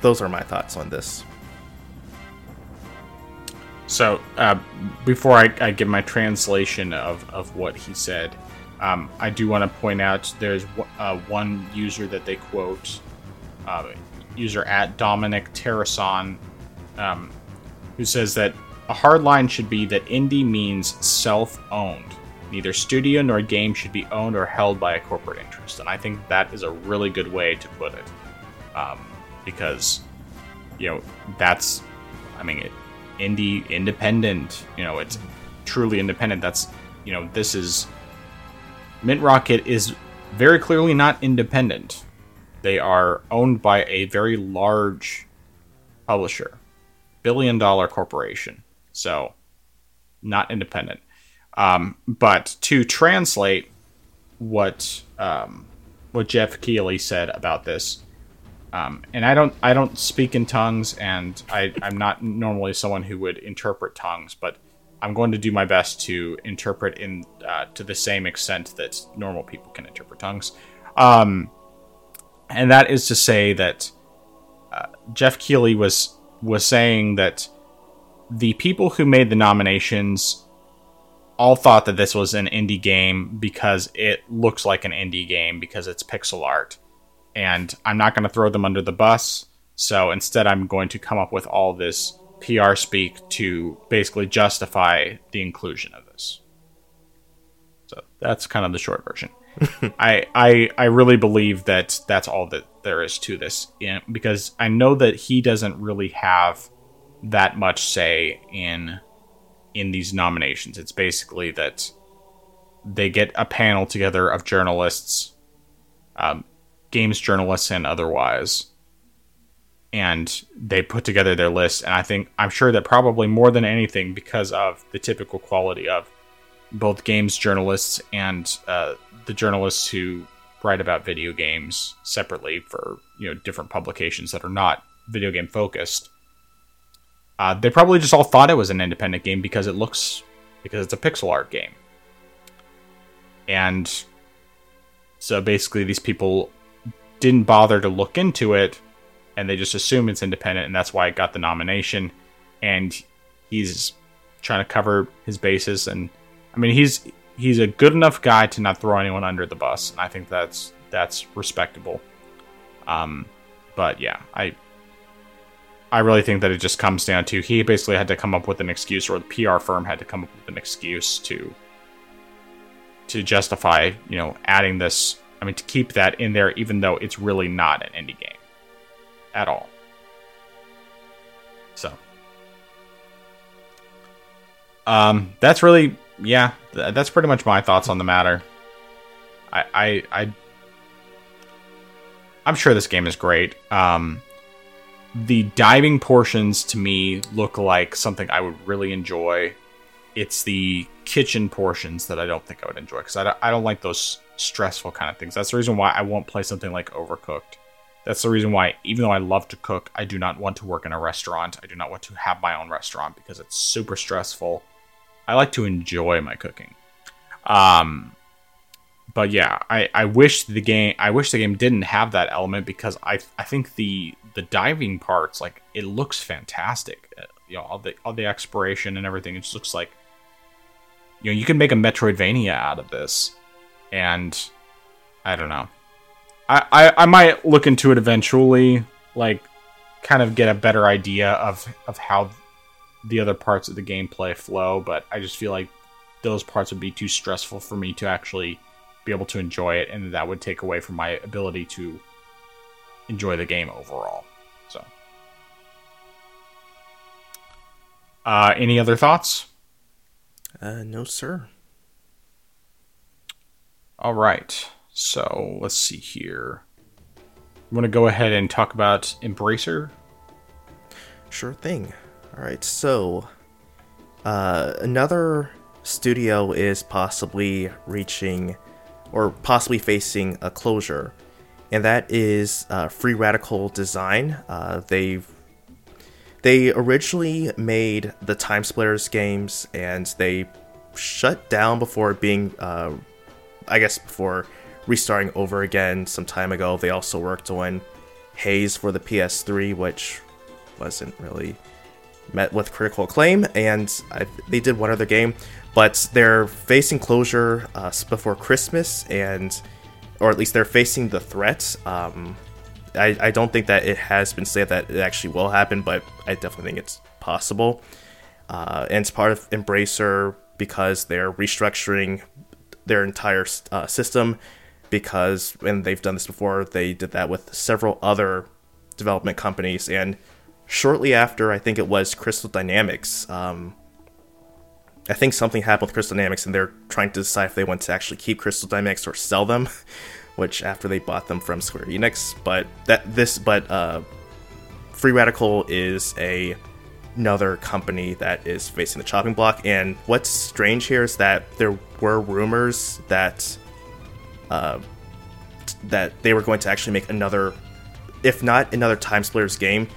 those are my thoughts on this. So uh, before I, I, give my translation of, of what he said, um, I do want to point out there's uh, one user that they quote uh, user at Dominic Terrason, um, who says that a hard line should be that indie means self-owned. Neither studio nor game should be owned or held by a corporate interest, and I think that is a really good way to put it, um, because you know that's, I mean, it, indie independent. You know, it's truly independent. That's you know this is Mint Rocket is very clearly not independent. They are owned by a very large publisher, billion dollar corporation. So, not independent. Um, but to translate what um, what Geoff Keighley said about this, um, and I don't I don't speak in tongues, and I, I'm not normally someone who would interpret tongues, but I'm going to do my best to interpret in uh, to the same extent that normal people can interpret tongues. Um, and that is to say that uh, Geoff Keighley was was saying that the people who made the nominations all thought that this was an indie game because it looks like an indie game because it's pixel art. And I'm not going to throw them under the bus. So instead, I'm going to come up with all this PR speak to basically justify the inclusion of this. So that's kind of the short version. [LAUGHS] I, I I really believe that that's all that there is to this, because I know that he doesn't really have that much say in in these nominations. It's basically that they get a panel together of journalists, um, games journalists, and otherwise, and they put together their list. And I think I'm sure that probably more than anything, because of the typical quality of both games journalists and uh, the journalists who write about video games separately for you know different publications that are not video game focused uh, they probably just all thought it was an independent game because it looks because it's a pixel art game. And so basically these people didn't bother to look into it and they just assume it's independent and that's why it got the nomination and he's trying to cover his bases and I mean he's he's a good enough guy to not throw anyone under the bus and I think that's that's respectable. Um but yeah, I I really think that it just comes down to he basically had to come up with an excuse, or the PR firm had to come up with an excuse to to justify, you know, adding this. I mean, to keep that in there, even though it's really not an indie game at all. So, um, that's really, yeah, th- that's pretty much my thoughts on the matter. I, I, I, I'm sure this game is great. Um, the diving portions to me look like something I would really enjoy. It's the kitchen portions that I don't think I would enjoy because I I don't like those stressful kind of things. That's the reason why I won't play something like Overcooked. That's the reason why, even though I love to cook, I do not want to work in a restaurant. I do not want to have my own restaurant because it's super stressful. I like to enjoy my cooking. Um, but yeah, I, I wish the game I wish the game didn't have that element because I I think the the diving parts like it looks fantastic. Uh, you know all the all the exploration and everything. It just looks like you know you can make a Metroidvania out of this, and I don't know. I, I, I might look into it eventually, like kind of get a better idea of of how the other parts of the gameplay flow. But I just feel like those parts would be too stressful for me to actually be able to enjoy it, and that would take away from my ability to enjoy the game overall. So, uh, any other thoughts? Uh, no, sir. All right. So let's see here. You want to go ahead and talk about Embracer? Sure thing. All right. So, uh, another studio is possibly reaching or possibly facing a closure, and that is uh, Free Radical Design. Uh, they they originally made the Time Splitters games, and they shut down before being, uh, I guess, before restarting over again some time ago. They also worked on Haze for the PS3, which wasn't really met with critical acclaim, and I, they did one other game but they're facing closure uh, before Christmas, and or at least they're facing the threat um, I, I don't think that it has been said that it actually will happen, but I definitely think it's possible. Uh, and it's part of Embracer because they're restructuring their entire uh, system. Because and they've done this before, they did that with several other development companies. And shortly after, I think it was Crystal Dynamics. Um, I think something happened with Crystal Dynamics, and they're trying to decide if they want to actually keep Crystal Dynamics or sell them. [LAUGHS] Which after they bought them from Square Enix, but that this but uh, Free Radical is a another company that is facing the chopping block. And what's strange here is that there were rumors that uh, that they were going to actually make another, if not another Time Splitters game,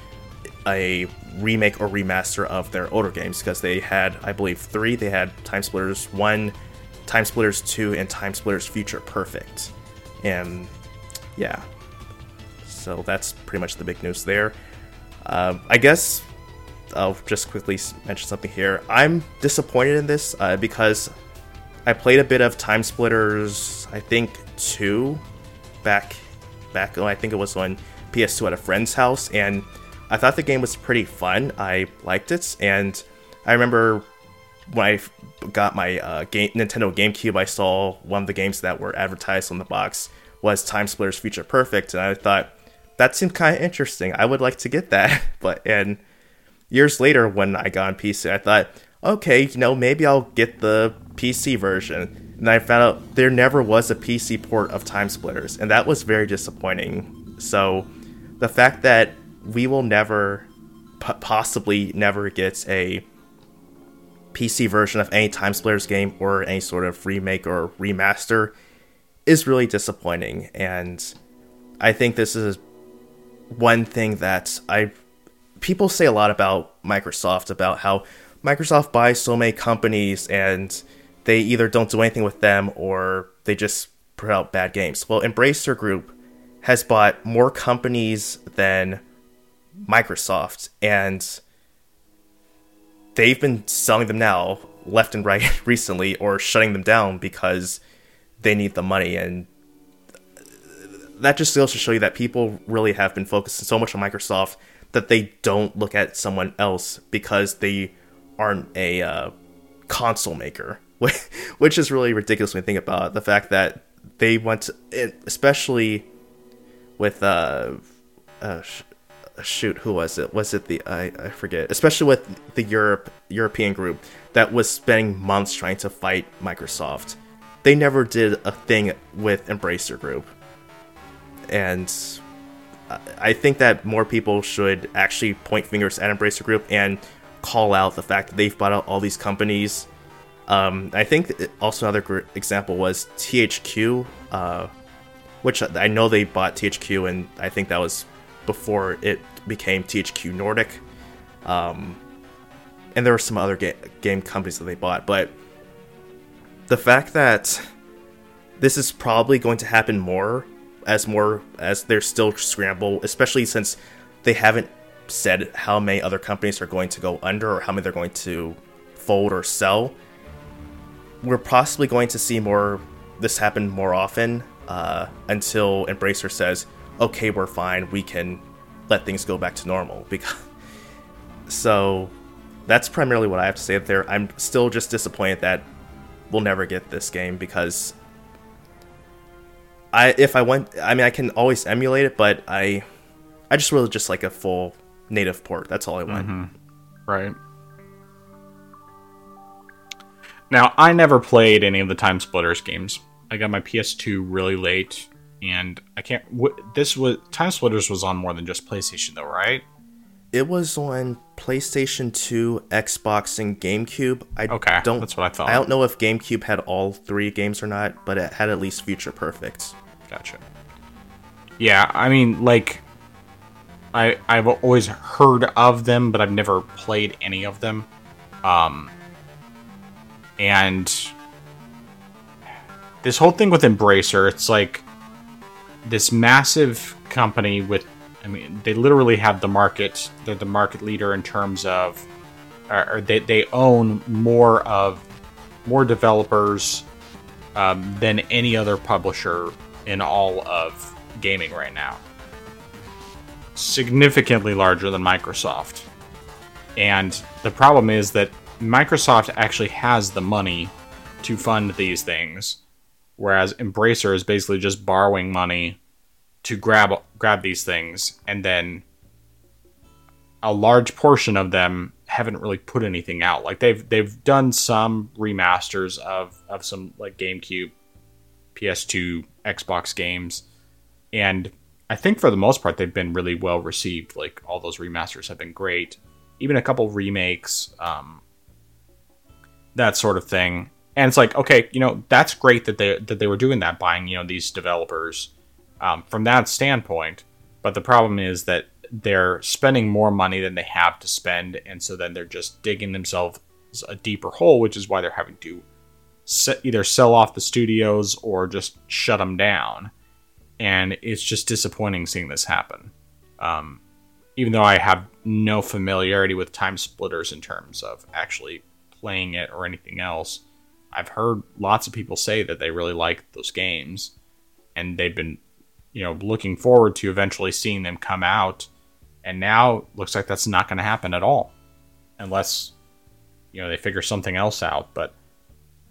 a remake or remaster of their older games because they had, I believe, three. They had Time Splitters One, Time Splitters Two, and Time Splitters Future Perfect. And yeah, so that's pretty much the big news there. Uh, I guess I'll just quickly mention something here. I'm disappointed in this uh, because I played a bit of Time Splitters, I think two, back back. Oh, I think it was on PS2 at a friend's house, and I thought the game was pretty fun. I liked it, and I remember when I got my uh, game, Nintendo GameCube, I saw one of the games that were advertised on the box was Time Splitters Future Perfect, and I thought that seemed kind of interesting. I would like to get that, [LAUGHS] but and years later when I got on PC, I thought, okay, you know, maybe I'll get the PC version. And I found out there never was a PC port of Time Splitters, and that was very disappointing. So the fact that we will never, possibly never get a PC version of any Time Splitters game or any sort of remake or remaster is really disappointing. And I think this is one thing that I people say a lot about Microsoft about how Microsoft buys so many companies and they either don't do anything with them or they just put out bad games. Well, Embracer Group has bought more companies than Microsoft and they've been selling them now left and right [LAUGHS] recently or shutting them down because they need the money and that just goes to show you that people really have been focusing so much on Microsoft that they don't look at someone else because they aren't a uh, console maker, [LAUGHS] which is really ridiculous when you think about it. The fact that they went, to, especially with uh, uh, shoot, who was it? Was it the I, I forget? Especially with the Europe European group that was spending months trying to fight Microsoft. They never did a thing with Embracer Group, and I think that more people should actually point fingers at Embracer Group and call out the fact that they've bought out all these companies. Um, I think also another example was THQ, uh, which I know they bought THQ, and I think that was before it became THQ Nordic. Um, and there were some other ga- game companies that they bought, but the fact that this is probably going to happen more as more as they're still scramble, especially since they haven't said how many other companies are going to go under or how many they're going to fold or sell. We're possibly going to see more this happen more often uh, until Embracer says, "Okay, we're fine. We can let things go back to normal." [LAUGHS] Because so that's primarily what I have to say there. I'm still just disappointed that we'll never get this game because I if I went, I mean, I can always emulate it, but I, I just really just like a full native port. That's all I want. Mm-hmm. Right. Now, I never played any of the Time Splitters games. I got my PS2 really late, and I can't. W- this was Time Splitters was on more than just PlayStation, though, right? It was on PlayStation 2, Xbox, and GameCube. I okay, don't. That's what I thought. I don't know if GameCube had all three games or not, but it had at least Future Perfect. Gotcha. Yeah, I mean, like, I I've always heard of them, but I've never played any of them. Um, and this whole thing with Embracer, it's like this massive company with, I mean, they literally have the market. They're the market leader in terms of, or, they they own more of more developers um, than any other publisher in all of gaming right now. significantly larger than Microsoft. And the problem is that Microsoft actually has the money to fund these things, whereas Embracer is basically just borrowing money to grab grab these things, and then a large portion of them haven't really put anything out. Like they've they've done some remasters of of some like GameCube, PS2, Xbox games, and I think for the most part they've been really well received. Like all those remasters have been great. Even a couple remakes, um, that sort of thing. And it's like, okay, you know, that's great that they that they were doing that, buying you know these developers um, from that standpoint. But the problem is that they're spending more money than they have to spend, and so then they're just digging themselves a deeper hole, which is why they're having to either sell off the studios or just shut them down. And it's just disappointing seeing this happen. Um, even though I have no familiarity with time splitters in terms of actually playing it or anything else, I've heard lots of people say that they really like those games, and they've been, you know, looking forward to eventually seeing them come out and now looks like that's not going to happen at all, unless you know they figure something else out. But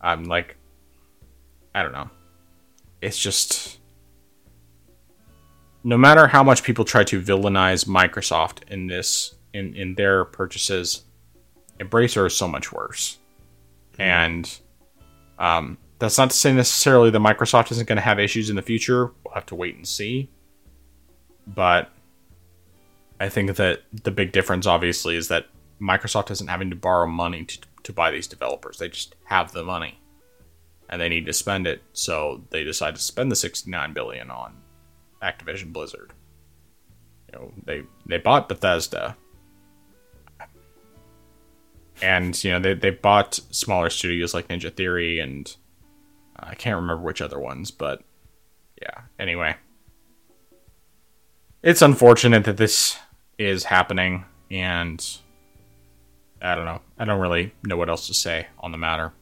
I'm like, I don't know. It's just no matter how much people try to villainize Microsoft in this in in their purchases, Embracer is so much worse. And um, that's not to say necessarily that Microsoft isn't going to have issues in the future. We'll have to wait and see. But I think that the big difference, obviously, is that Microsoft isn't having to borrow money to, to buy these developers. They just have the money, and they need to spend it. So they decide to spend the sixty-nine billion on Activision Blizzard. You know, they they bought Bethesda, and you know they they bought smaller studios like Ninja Theory and uh, I can't remember which other ones, but yeah. Anyway, it's unfortunate that this is happening, and I don't know. I don't really know what else to say on the matter.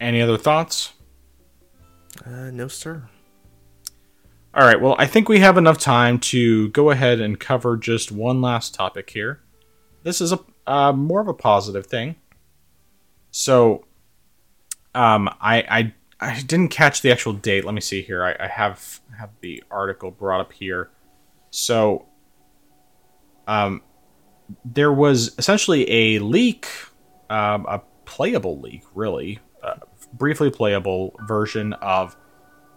Any other thoughts? Uh, no, sir. All right. Well, I think we have enough time to go ahead and cover just one last topic here. This is a uh, more of a positive thing. So, um, I, I I didn't catch the actual date. Let me see here. I, I have have the article brought up here. So, um, there was essentially a leak, um, a playable leak, really, uh, briefly playable version of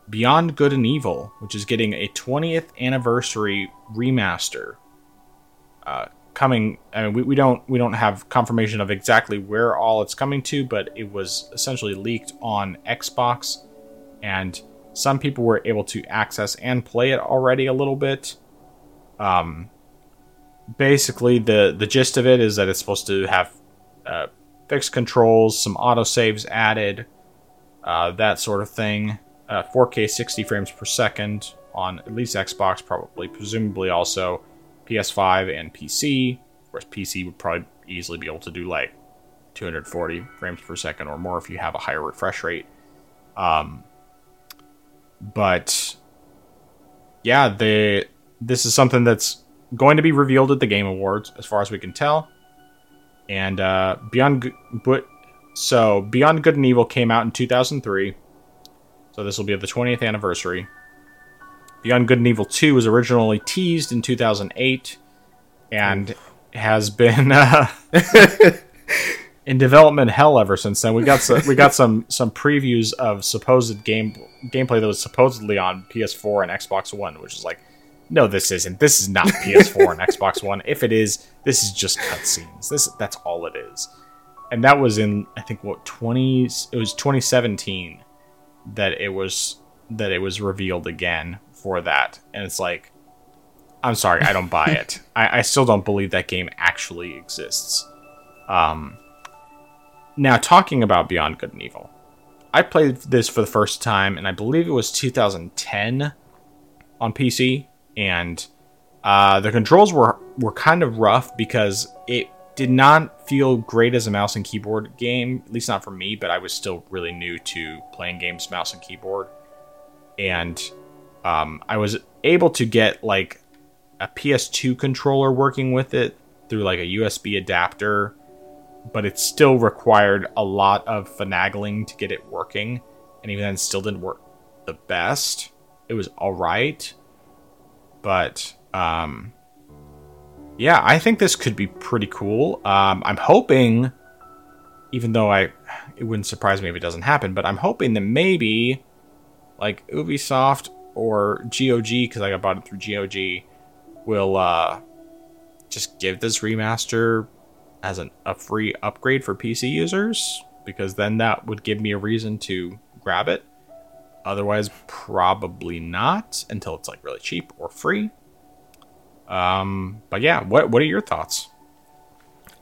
Beyond Good and Evil, which is getting a 20th anniversary remaster. Uh, coming, I mean, we, we don't we don't have confirmation of exactly where all it's coming to, but it was essentially leaked on Xbox, and some people were able to access and play it already a little bit. Um, basically, the the gist of it is that it's supposed to have uh, fixed controls, some autosaves added, uh, that sort of thing. Uh, 4K 60 frames per second on at least Xbox, probably, presumably also PS5 and PC. Of course, PC would probably easily be able to do like 240 frames per second or more if you have a higher refresh rate. Um, but yeah, they this is something that's going to be revealed at the Game Awards, as far as we can tell. And uh, Beyond, but so Beyond Good and Evil came out in 2003, so this will be the 20th anniversary. Beyond Good and Evil 2 was originally teased in 2008, and Ooh. has been uh, [LAUGHS] in development hell ever since then. We got some, we got some some previews of supposed game gameplay that was supposedly on PS4 and Xbox One, which is like no, this isn't. This is not PS4 and Xbox One. If it is, this is just cutscenes. This that's all it is. And that was in I think what 20 it was 2017 that it was that it was revealed again for that. And it's like I'm sorry, I don't buy it. [LAUGHS] I, I still don't believe that game actually exists. Um now talking about Beyond Good and Evil. I played this for the first time and I believe it was 2010 on PC and uh, the controls were were kind of rough because it did not feel great as a mouse and keyboard game, at least not for me. But I was still really new to playing games mouse and keyboard, and Um, I was able to get like a PS2 controller working with it through like a USB adapter, but it still required a lot of finagling to get it working, and even then, still didn't work the best. It was all right, but um, yeah, I think this could be pretty cool. Um, I'm hoping, even though I, it wouldn't surprise me if it doesn't happen, but I'm hoping that maybe, like Ubisoft or GOG, because I got bought it through GOG, will uh, just give this remaster as an, a free upgrade for PC users, because then that would give me a reason to grab it. Otherwise, probably not until it's like really cheap or free. Um, but yeah, what what are your thoughts?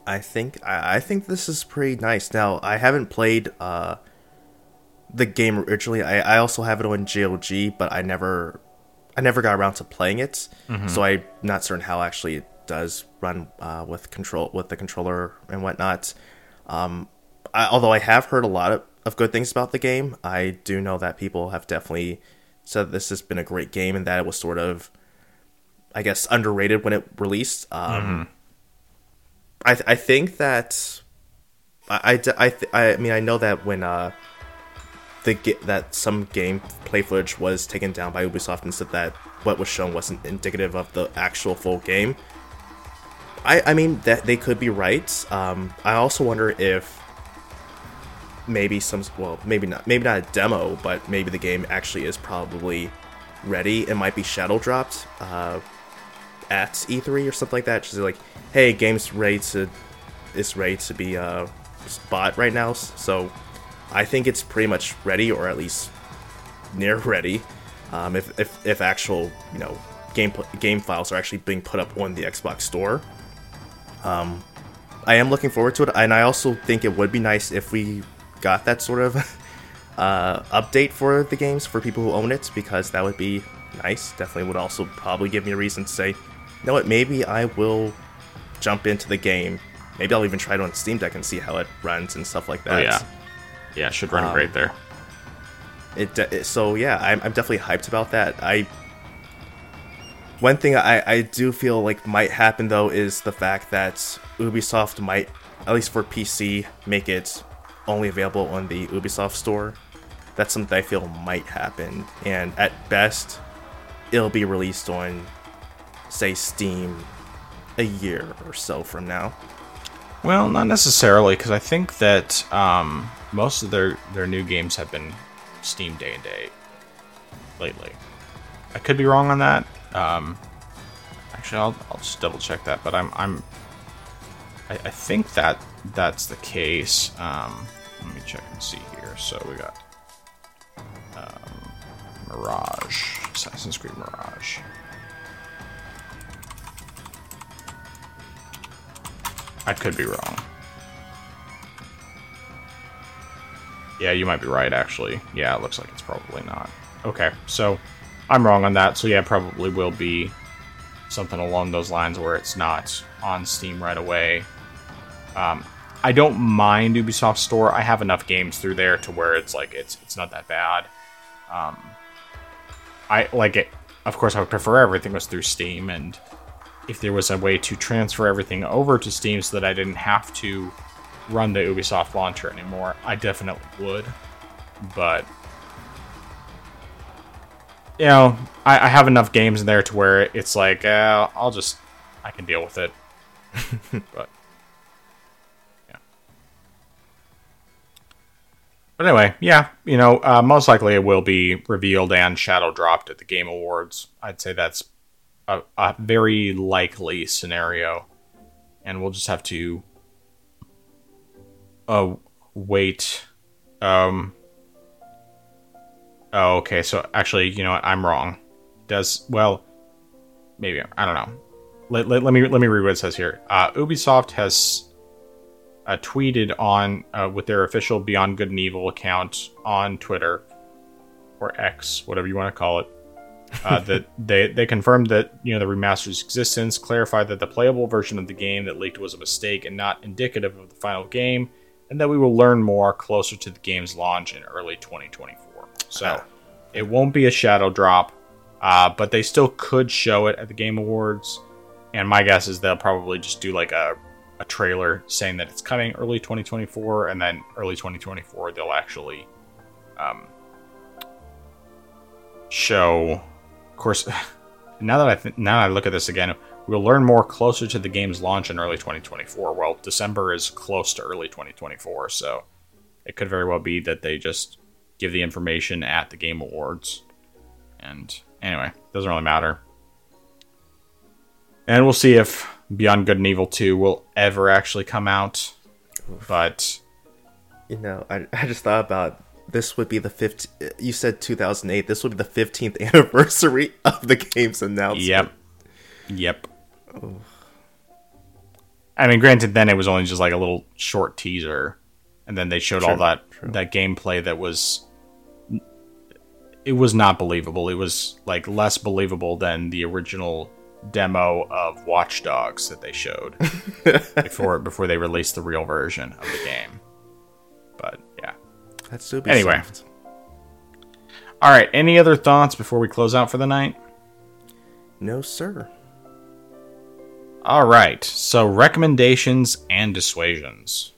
I think I, I think this is pretty nice. Now I haven't played uh the game originally. I, I also have it on GOG, but I never I never got around to playing it. Mm-hmm. So I'm not certain how actually it does run uh, with control with the controller and whatnot. Um, I, although I have heard a lot of, of good things about the game, I do know that people have definitely said this has been a great game and that it was sort of I guess underrated when it released. Um, mm-hmm. I I think that I I, I, I mean I know that when uh the that some game play footage was taken down by Ubisoft and said that what was shown wasn't indicative of the actual full game. I I mean that they could be right. Um, I also wonder if maybe some well maybe not maybe not a demo, but maybe the game actually is probably ready. It might be shadow dropped. Uh, at E3 or something like that. Just like, hey, game's ready to is ready to be uh bought right now. So I think it's pretty much ready, or at least near ready. Um, if, if if actual you know game game files are actually being put up on the Xbox Store. Um, I am looking forward to it, and I also think it would be nice if we got that sort of [LAUGHS] uh, update for the games for people who own it, because that would be nice. Definitely would also probably give me a reason to say, you know what, maybe I will jump into the game. Maybe I'll even try it on Steam Deck and see how it runs and stuff like that. Oh, yeah. Yeah, it should run um, great there. It, it, so yeah, I'm, I'm definitely hyped about that. I one thing I, I do feel like might happen though is the fact that Ubisoft might, at least for PC, make it only available on the Ubisoft store. That's something I feel might happen, and at best, it'll be released on say Steam a year or so from now? Well, not necessarily, because I think that um, most of their their new games have been Steam day and Day lately. I could be wrong on that. Um, actually, I'll, I'll just double check that, but I'm I'm I, I think that that's the case. Um, let me check and see here. So we got um, Mirage, Assassin's Creed Mirage. I could be wrong. Yeah, you might be right, actually. Yeah, it looks like it's probably not. Okay, so I'm wrong on that. So yeah, probably will be something along those lines where it's not on Steam right away. Um, I don't mind Ubisoft Store. I have enough games through there to where it's like it's it's not that bad. Um, I like it. Of course, I would prefer everything was through Steam and if there was a way to transfer everything over to Steam so that I didn't have to run the Ubisoft launcher anymore, I definitely would. But you know, I, I have enough games in there to where it's like, uh, I'll just I can deal with it. [LAUGHS] but yeah. But anyway, yeah, you know, uh, most likely it will be revealed and shadow dropped at the Game Awards. I'd say that's a, a very likely scenario, and we'll just have to uh, wait. Um. Oh, okay. So actually, you know what? I'm wrong. Does well, maybe I don't know. Let, let, let me let me read what it says here. Uh, Ubisoft has uh, tweeted on uh, with their official Beyond Good and Evil account on Twitter or X, whatever you want to call it, uh, [LAUGHS] that they they confirmed that you know the remaster's existence, clarified that the playable version of the game that leaked was a mistake and not indicative of the final game, and that we will learn more closer to the game's launch in early 2024. So it won't be a shadow drop. uh, but they still could show it at the Game Awards. And my guess is they'll probably just do like a, a trailer saying that it's coming early 2024, and then early 2024 they'll actually um, show. Of course, [LAUGHS] now that I th- now I look at this again, we'll learn more closer to the game's launch in early 2024. Well, December is close to early 2024, so it could very well be that they just give the information at the Game Awards. And anyway, doesn't really matter. And we'll see if Beyond Good and Evil 2 will ever actually come out. But You know, I, I just thought about this would be the 15 you said 2008 this would be the 15th [LAUGHS] anniversary of the game's announcement yep. Yep. I mean, granted, then it was only just like a little short teaser, and then they showed all that true. that gameplay that was. It was not believable. It was like less believable than the original demo of Watch Dogs that they showed [LAUGHS] before before they released the real version of the game. But yeah. that's Ubisoft. Anyway. All right. Any other thoughts before we close out for the night? no sir All right. So recommendations and dissuasions.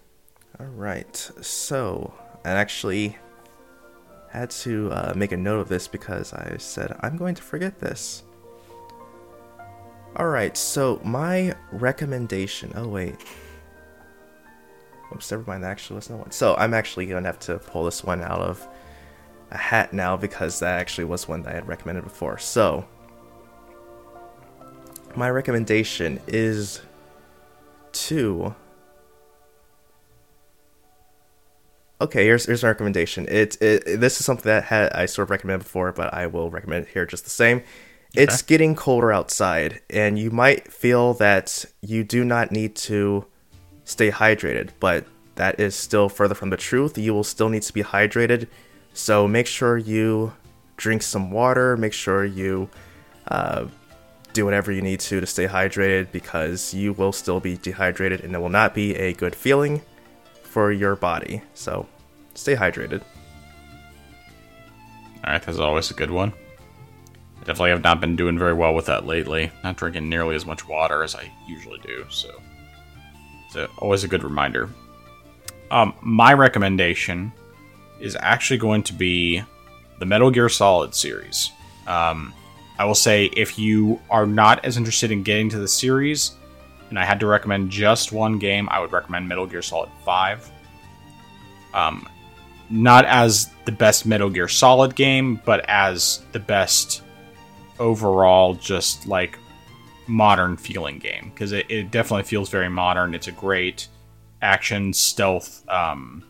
all right so i actually had to uh, make a note of this because i said i'm going to forget this all right so my recommendation oh wait Oops, never mind. Actually was no one. So I'm actually gonna have to pull this one out of a hat now because that actually was one that I had recommended before. So my recommendation is to. Okay, here's here's my recommendation. It, it this is something that had I sort of recommended before, but I will recommend it here just the same. It's getting colder outside, and you might feel that you do not need to stay hydrated, but that is still further from the truth. You will still need to be hydrated, so make sure you drink some water. Make sure you uh, do whatever you need to to stay hydrated because you will still be dehydrated, and it will not be a good feeling for your body. So stay hydrated. All right, that's always a good one. I definitely have not been doing very well with that lately. Not drinking nearly as much water as I usually do, so it's a, always a good reminder. Um, my recommendation is actually going to be the Metal Gear Solid series. Um, I will say if you are not as interested in getting to the series, and I had to recommend just one game, I would recommend Metal Gear Solid 5. Um, not as the best Metal Gear Solid game, but as the best overall, just like modern feeling game because it, it definitely feels very modern. It's a great action stealth, um,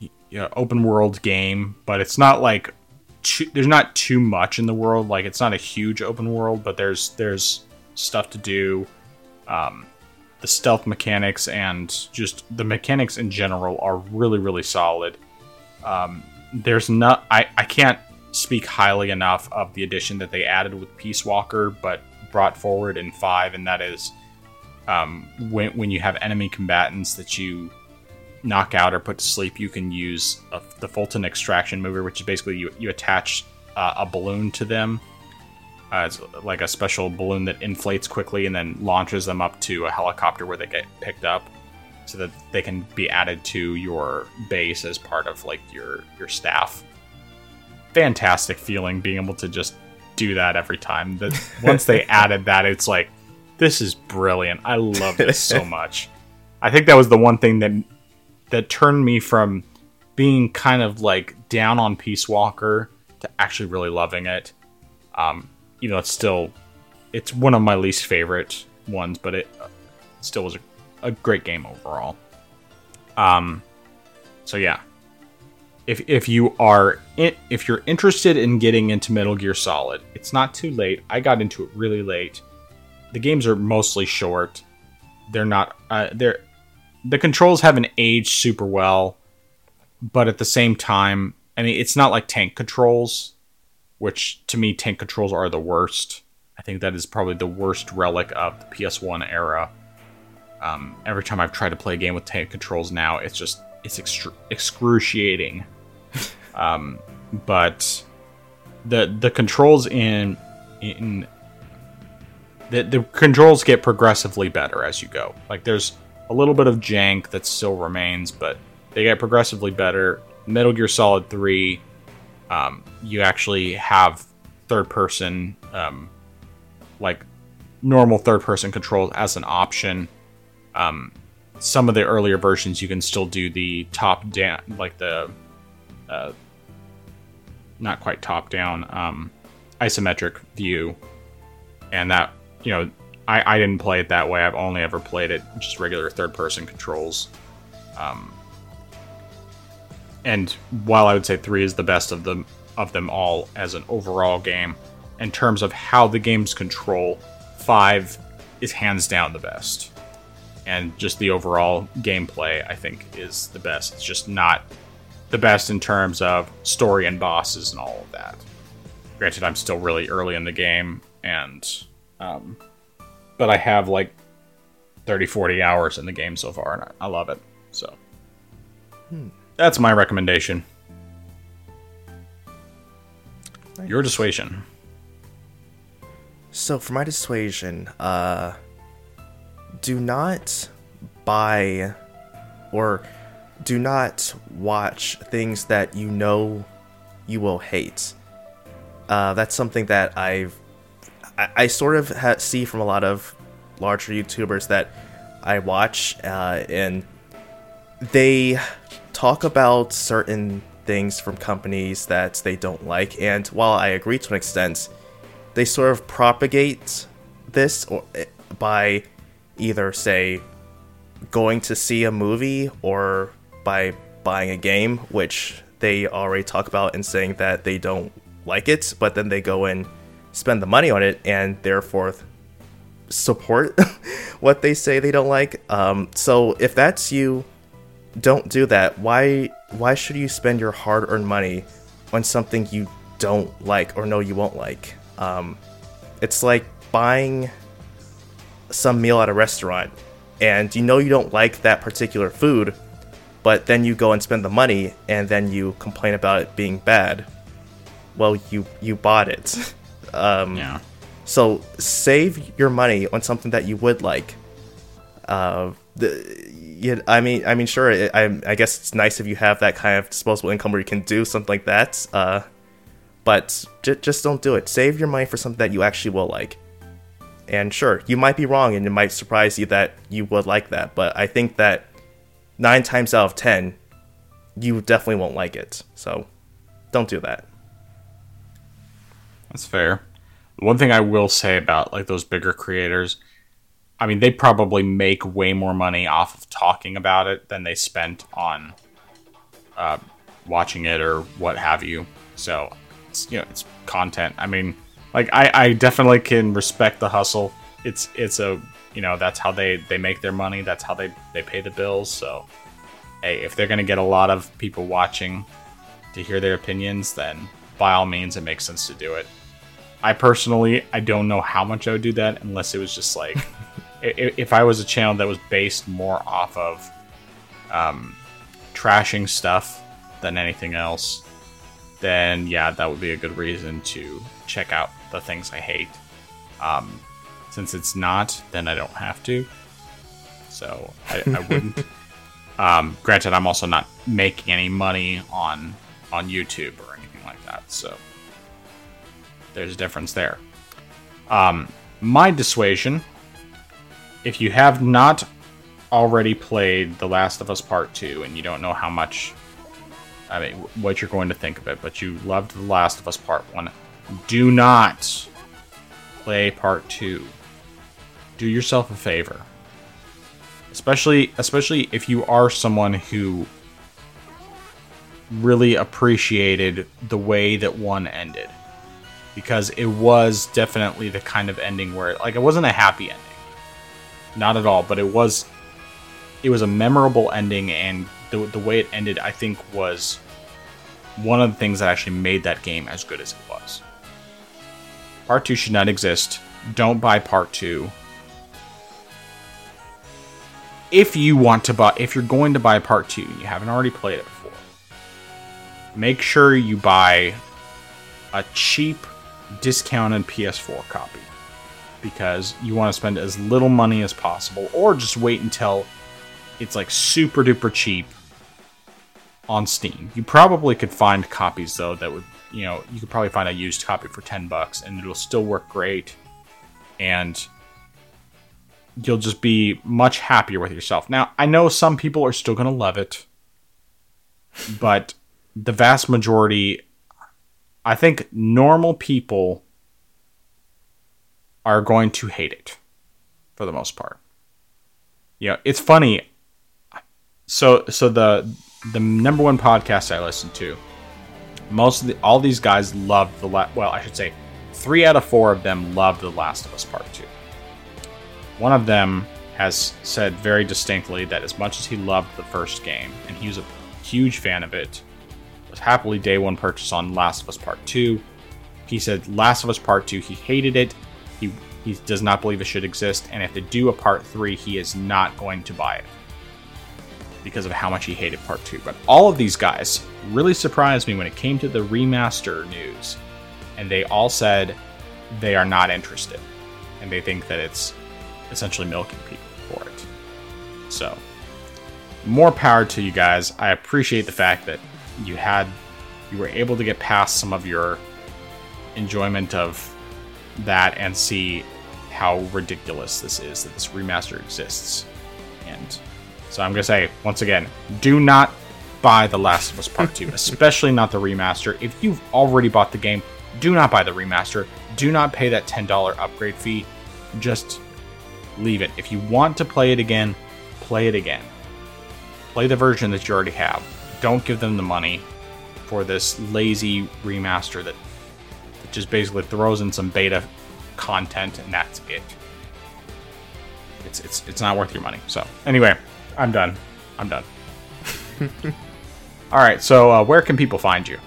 y- yeah, open world game, but it's not like too, there's not too much in the world. Like it's not a huge open world, but there's there's stuff to do. Um, the stealth mechanics and just the mechanics in general are really really solid. Um, there's not I, I can't speak highly enough of the addition that they added with Peace Walker, but brought forward in five, and that is um, when when you have enemy combatants that you knock out or put to sleep, you can use a, the Fulton extraction mover, which is basically you you attach uh, a balloon to them. Uh, it's like a special balloon that inflates quickly and then launches them up to a helicopter where they get picked up, so that they can be added to your base as part of like your your staff fantastic feeling being able to just do that every time. That [LAUGHS] once they added that, it's like this is brilliant. I love this so [LAUGHS] much. I think that was the one thing that that turned me from being kind of like down on Peace Walker to actually really loving it. Um, you know, it's still it's one of my least favorite ones, but it uh, still was a, a great game overall. Um, so yeah, if if you are in, if you're interested in getting into Metal Gear Solid, it's not too late. I got into it really late. The games are mostly short. They're not uh, they're the controls haven't aged super well, but at the same time, I mean, it's not like tank controls, which to me tank controls are the worst. I think that is probably the worst relic of the PS1 era. Um, every time I've tried to play a game with tank controls now, it's just it's excruciating. [LAUGHS] um, but the the controls in in the the controls get progressively better as you go. Like there's a little bit of jank that still remains, but they get progressively better. Metal Gear Solid Three, um, you actually have third person, um, like normal third person controls as an option. Um, some of the earlier versions you can still do the top down, like the uh, not quite top down, um, isometric view, and that you know I, I didn't play it that way. I've only ever played it just regular third person controls. Um, and while I would say three is the best of them of them all as an overall game, in terms of how the games control, five is hands down the best. And just the overall gameplay, I think, is the best. It's just not the best in terms of story and bosses and all of that. Granted, I'm still really early in the game, and um, but I have like 30, 40 hours in the game so far, and I, I love it. So hmm. that's my recommendation. Nice. Your dissuasion. So for my dissuasion, uh, do not buy or do not watch things that you know you will hate. Uh, that's something that I've I, I sort of ha- see from a lot of larger YouTubers that I watch, uh, and they talk about certain things from companies that they don't like. And while I agree to an extent, they sort of propagate this or, eh, by either say going to see a movie or by buying a game, which they already talk about and saying that they don't like it, but then they go and spend the money on it and therefore support [LAUGHS] what they say they don't like. Um, so if that's you, don't do that. Why why should you spend your hard-earned money on something you don't like or know you won't like? Um, it's like buying some meal at a restaurant and you know you don't like that particular food, but then you go and spend the money and then you complain about it being bad. Well, you you bought it. [LAUGHS] Um, yeah. So save your money on something that you would like. Uh, the, yeah, I mean, I mean, sure. I, I guess it's nice if you have that kind of disposable income where you can do something like that. Uh, but j- just don't do it. Save your money for something that you actually will like. And sure, you might be wrong, and it might surprise you that you would like that. But I think that nine times out of ten, you definitely won't like it. So, don't do that. That's fair. One thing I will say about like those bigger creators, I mean, they probably make way more money off of talking about it than they spent on uh, watching it or what have you. So, it's, you know, it's content. I mean, like I, I definitely can respect the hustle. It's it's a you know that's how they they make their money. That's how they they pay the bills. So, hey, if they're gonna get a lot of people watching to hear their opinions, then by all means, it makes sense to do it. I personally, I don't know how much I would do that unless it was just like, [LAUGHS] if I was a channel that was based more off of um, trashing stuff than anything else, then yeah, that would be a good reason to check out the things I hate. Um, since it's not, then I don't have to. So I, I wouldn't. [LAUGHS] um, granted, I'm also not making any money on on YouTube or anything like that. So there's a difference there. Um, my dissuasion if you have not already played The Last of Us Part 2 and you don't know how much, I mean, what you're going to think of it, but you loved The Last of Us Part 1, do not play Part 2. Do yourself a favor. Especially, especially if you are someone who really appreciated the way that one ended because it was definitely the kind of ending where like it wasn't a happy ending. Not at all but it was it was a memorable ending and the, the way it ended i think was one of the things that actually made that game as good as it was. Part 2 should not exist. Don't buy part 2 if you want to buy if you're going to buy part 2 and you haven't already played it before make sure you buy a cheap, discounted PS4 copy because you want to spend as little money as possible, or just wait until it's like super duper cheap on Steam. You probably could find copies though that would, you know, you could probably find a used copy for 10 bucks and it'll still work great and you'll just be much happier with yourself. Now, I know some people are still going to love it, but the vast majority I think normal people are going to hate it for the most part. You know, it's funny. So so the the number one podcast I listen to, most of the, all these guys loved the la- well, I should say, three out of four of them loved The Last of Us Part Two. One of them has said very distinctly that as much as he loved the first game and he was a huge fan of it, happily day one purchase on Last of Us Part Two. He said Last of Us Part Two, he hated it. He he does not believe it should exist, and if they do a part three, he is not going to buy it because of how much he hated part two. But all of these guys really surprised me when it came to the remaster news, and they all said they are not interested, and they think that it's essentially milking people for it. So, more power to you guys. I appreciate the fact that you had you were able to get past some of your enjoyment of that and see how ridiculous this is that this remaster exists. And so I'm gonna say once again, do not buy The Last of Us Part 2, [LAUGHS] especially not the remaster. If you've already bought the game, do not buy the remaster. Do not pay that $10 upgrade fee. Just leave it. If you want to play it again, play it again. Play the version that you already have. Don't give them the money for this lazy remaster that just basically throws in some beta content and that's it. It's it's it's not worth your money. So anyway, I'm done. I'm done. [LAUGHS] All right. So uh, where can people find you?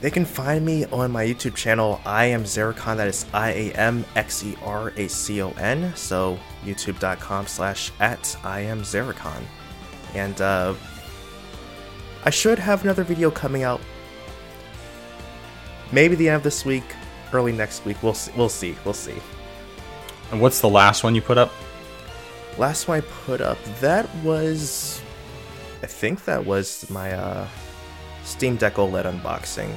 They can find me on my YouTube channel. I am Xeracon. That is I A M X E R A C O N. So youtube.com slash at I am Xeracon. And uh, I should have another video coming out. Maybe the end of this week, early next week. We'll see. We'll see. We'll see. And what's the last one you put up? Last one I put up, that was. I think that was my uh, Steam Deck OLED unboxing.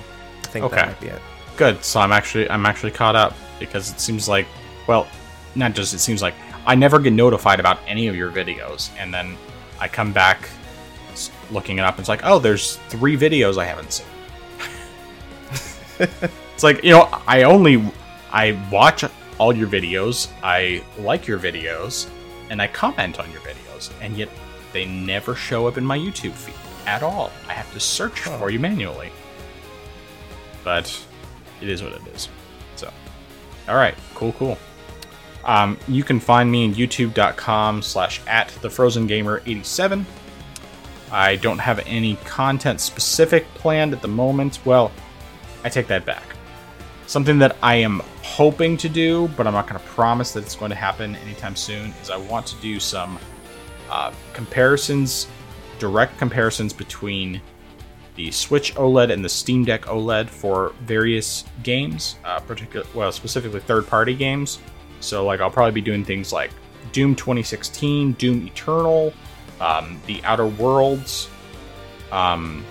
I think Okay. that might be it. Good. So I'm actually I'm actually caught up because it seems like well, not just it seems like I never get notified about any of your videos, and then I come back looking it up, and it's like, oh, there's three videos I haven't seen. [LAUGHS] it's like you know, I only I watch all your videos, I like your videos, and I comment on your videos, and yet they never show up in my YouTube feed at all. I have to search for you manually. But it is what it is. So, all right, cool, cool. Um, you can find me in youtube.com slash at the frozen gamer 87 i don't have any content specific planned at the moment well i take that back something that i am hoping to do but i'm not going to promise that it's going to happen anytime soon is i want to do some uh, comparisons direct comparisons between the Switch OLED and the Steam Deck OLED for various games, uh, particular well, specifically third-party games. So, like, I'll probably be doing things like Doom 2016, Doom Eternal, um, The Outer Worlds, um,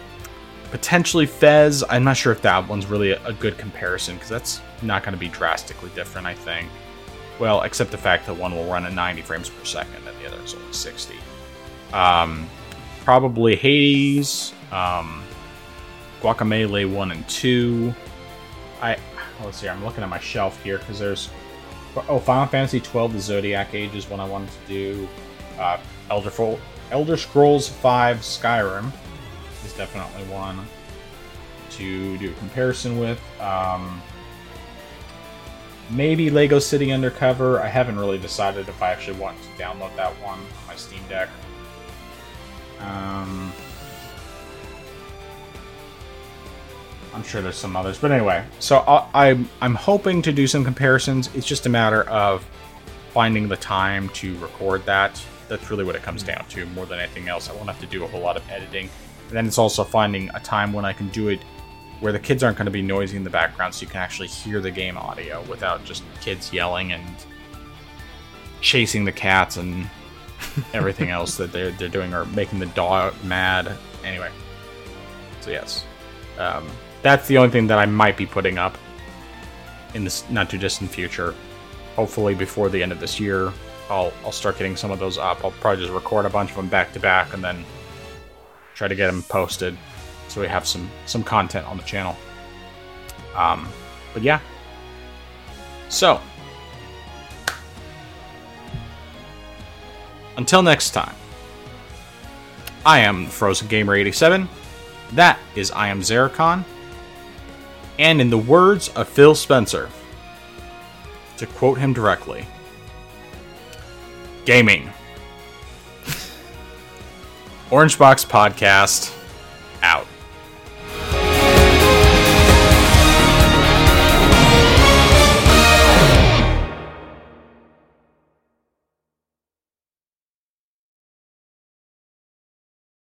potentially Fez. I'm not sure if that one's really a, a good comparison because that's not going to be drastically different. I think. Well, except the fact that one will run at 90 frames per second and the other is only 60. Um, probably Hades, um, Guacamelee one and two. I let's see. I'm looking at my shelf here because there's oh Final Fantasy 12: The Zodiac Age is one I wanted to do. Uh, Elder Elder Scrolls 5 Skyrim is definitely one to do a comparison with. Um, maybe Lego City Undercover. I haven't really decided if I actually want to download that one on my Steam Deck. Um, I'm sure there's some others, but anyway. So I, I'm I'm hoping to do some comparisons. It's just a matter of finding the time to record that. That's really what it comes down to, more than anything else. I won't have to do a whole lot of editing, and then it's also finding a time when I can do it where the kids aren't going to be noisy in the background, so you can actually hear the game audio without just kids yelling and chasing the cats and [LAUGHS] everything else that they're they're doing or making the dog mad. Anyway, so yes, um, that's the only thing that I might be putting up in this not too distant future. Hopefully, before the end of this year, I'll I'll start getting some of those up. I'll probably just record a bunch of them back to back and then try to get them posted so we have some some content on the channel. Um, but yeah. So until next time, I am Frozen Gamer 87. That is I am Xeracon. And in the words of Phil Spencer, to quote him directly, gaming. Orange Box Podcast out.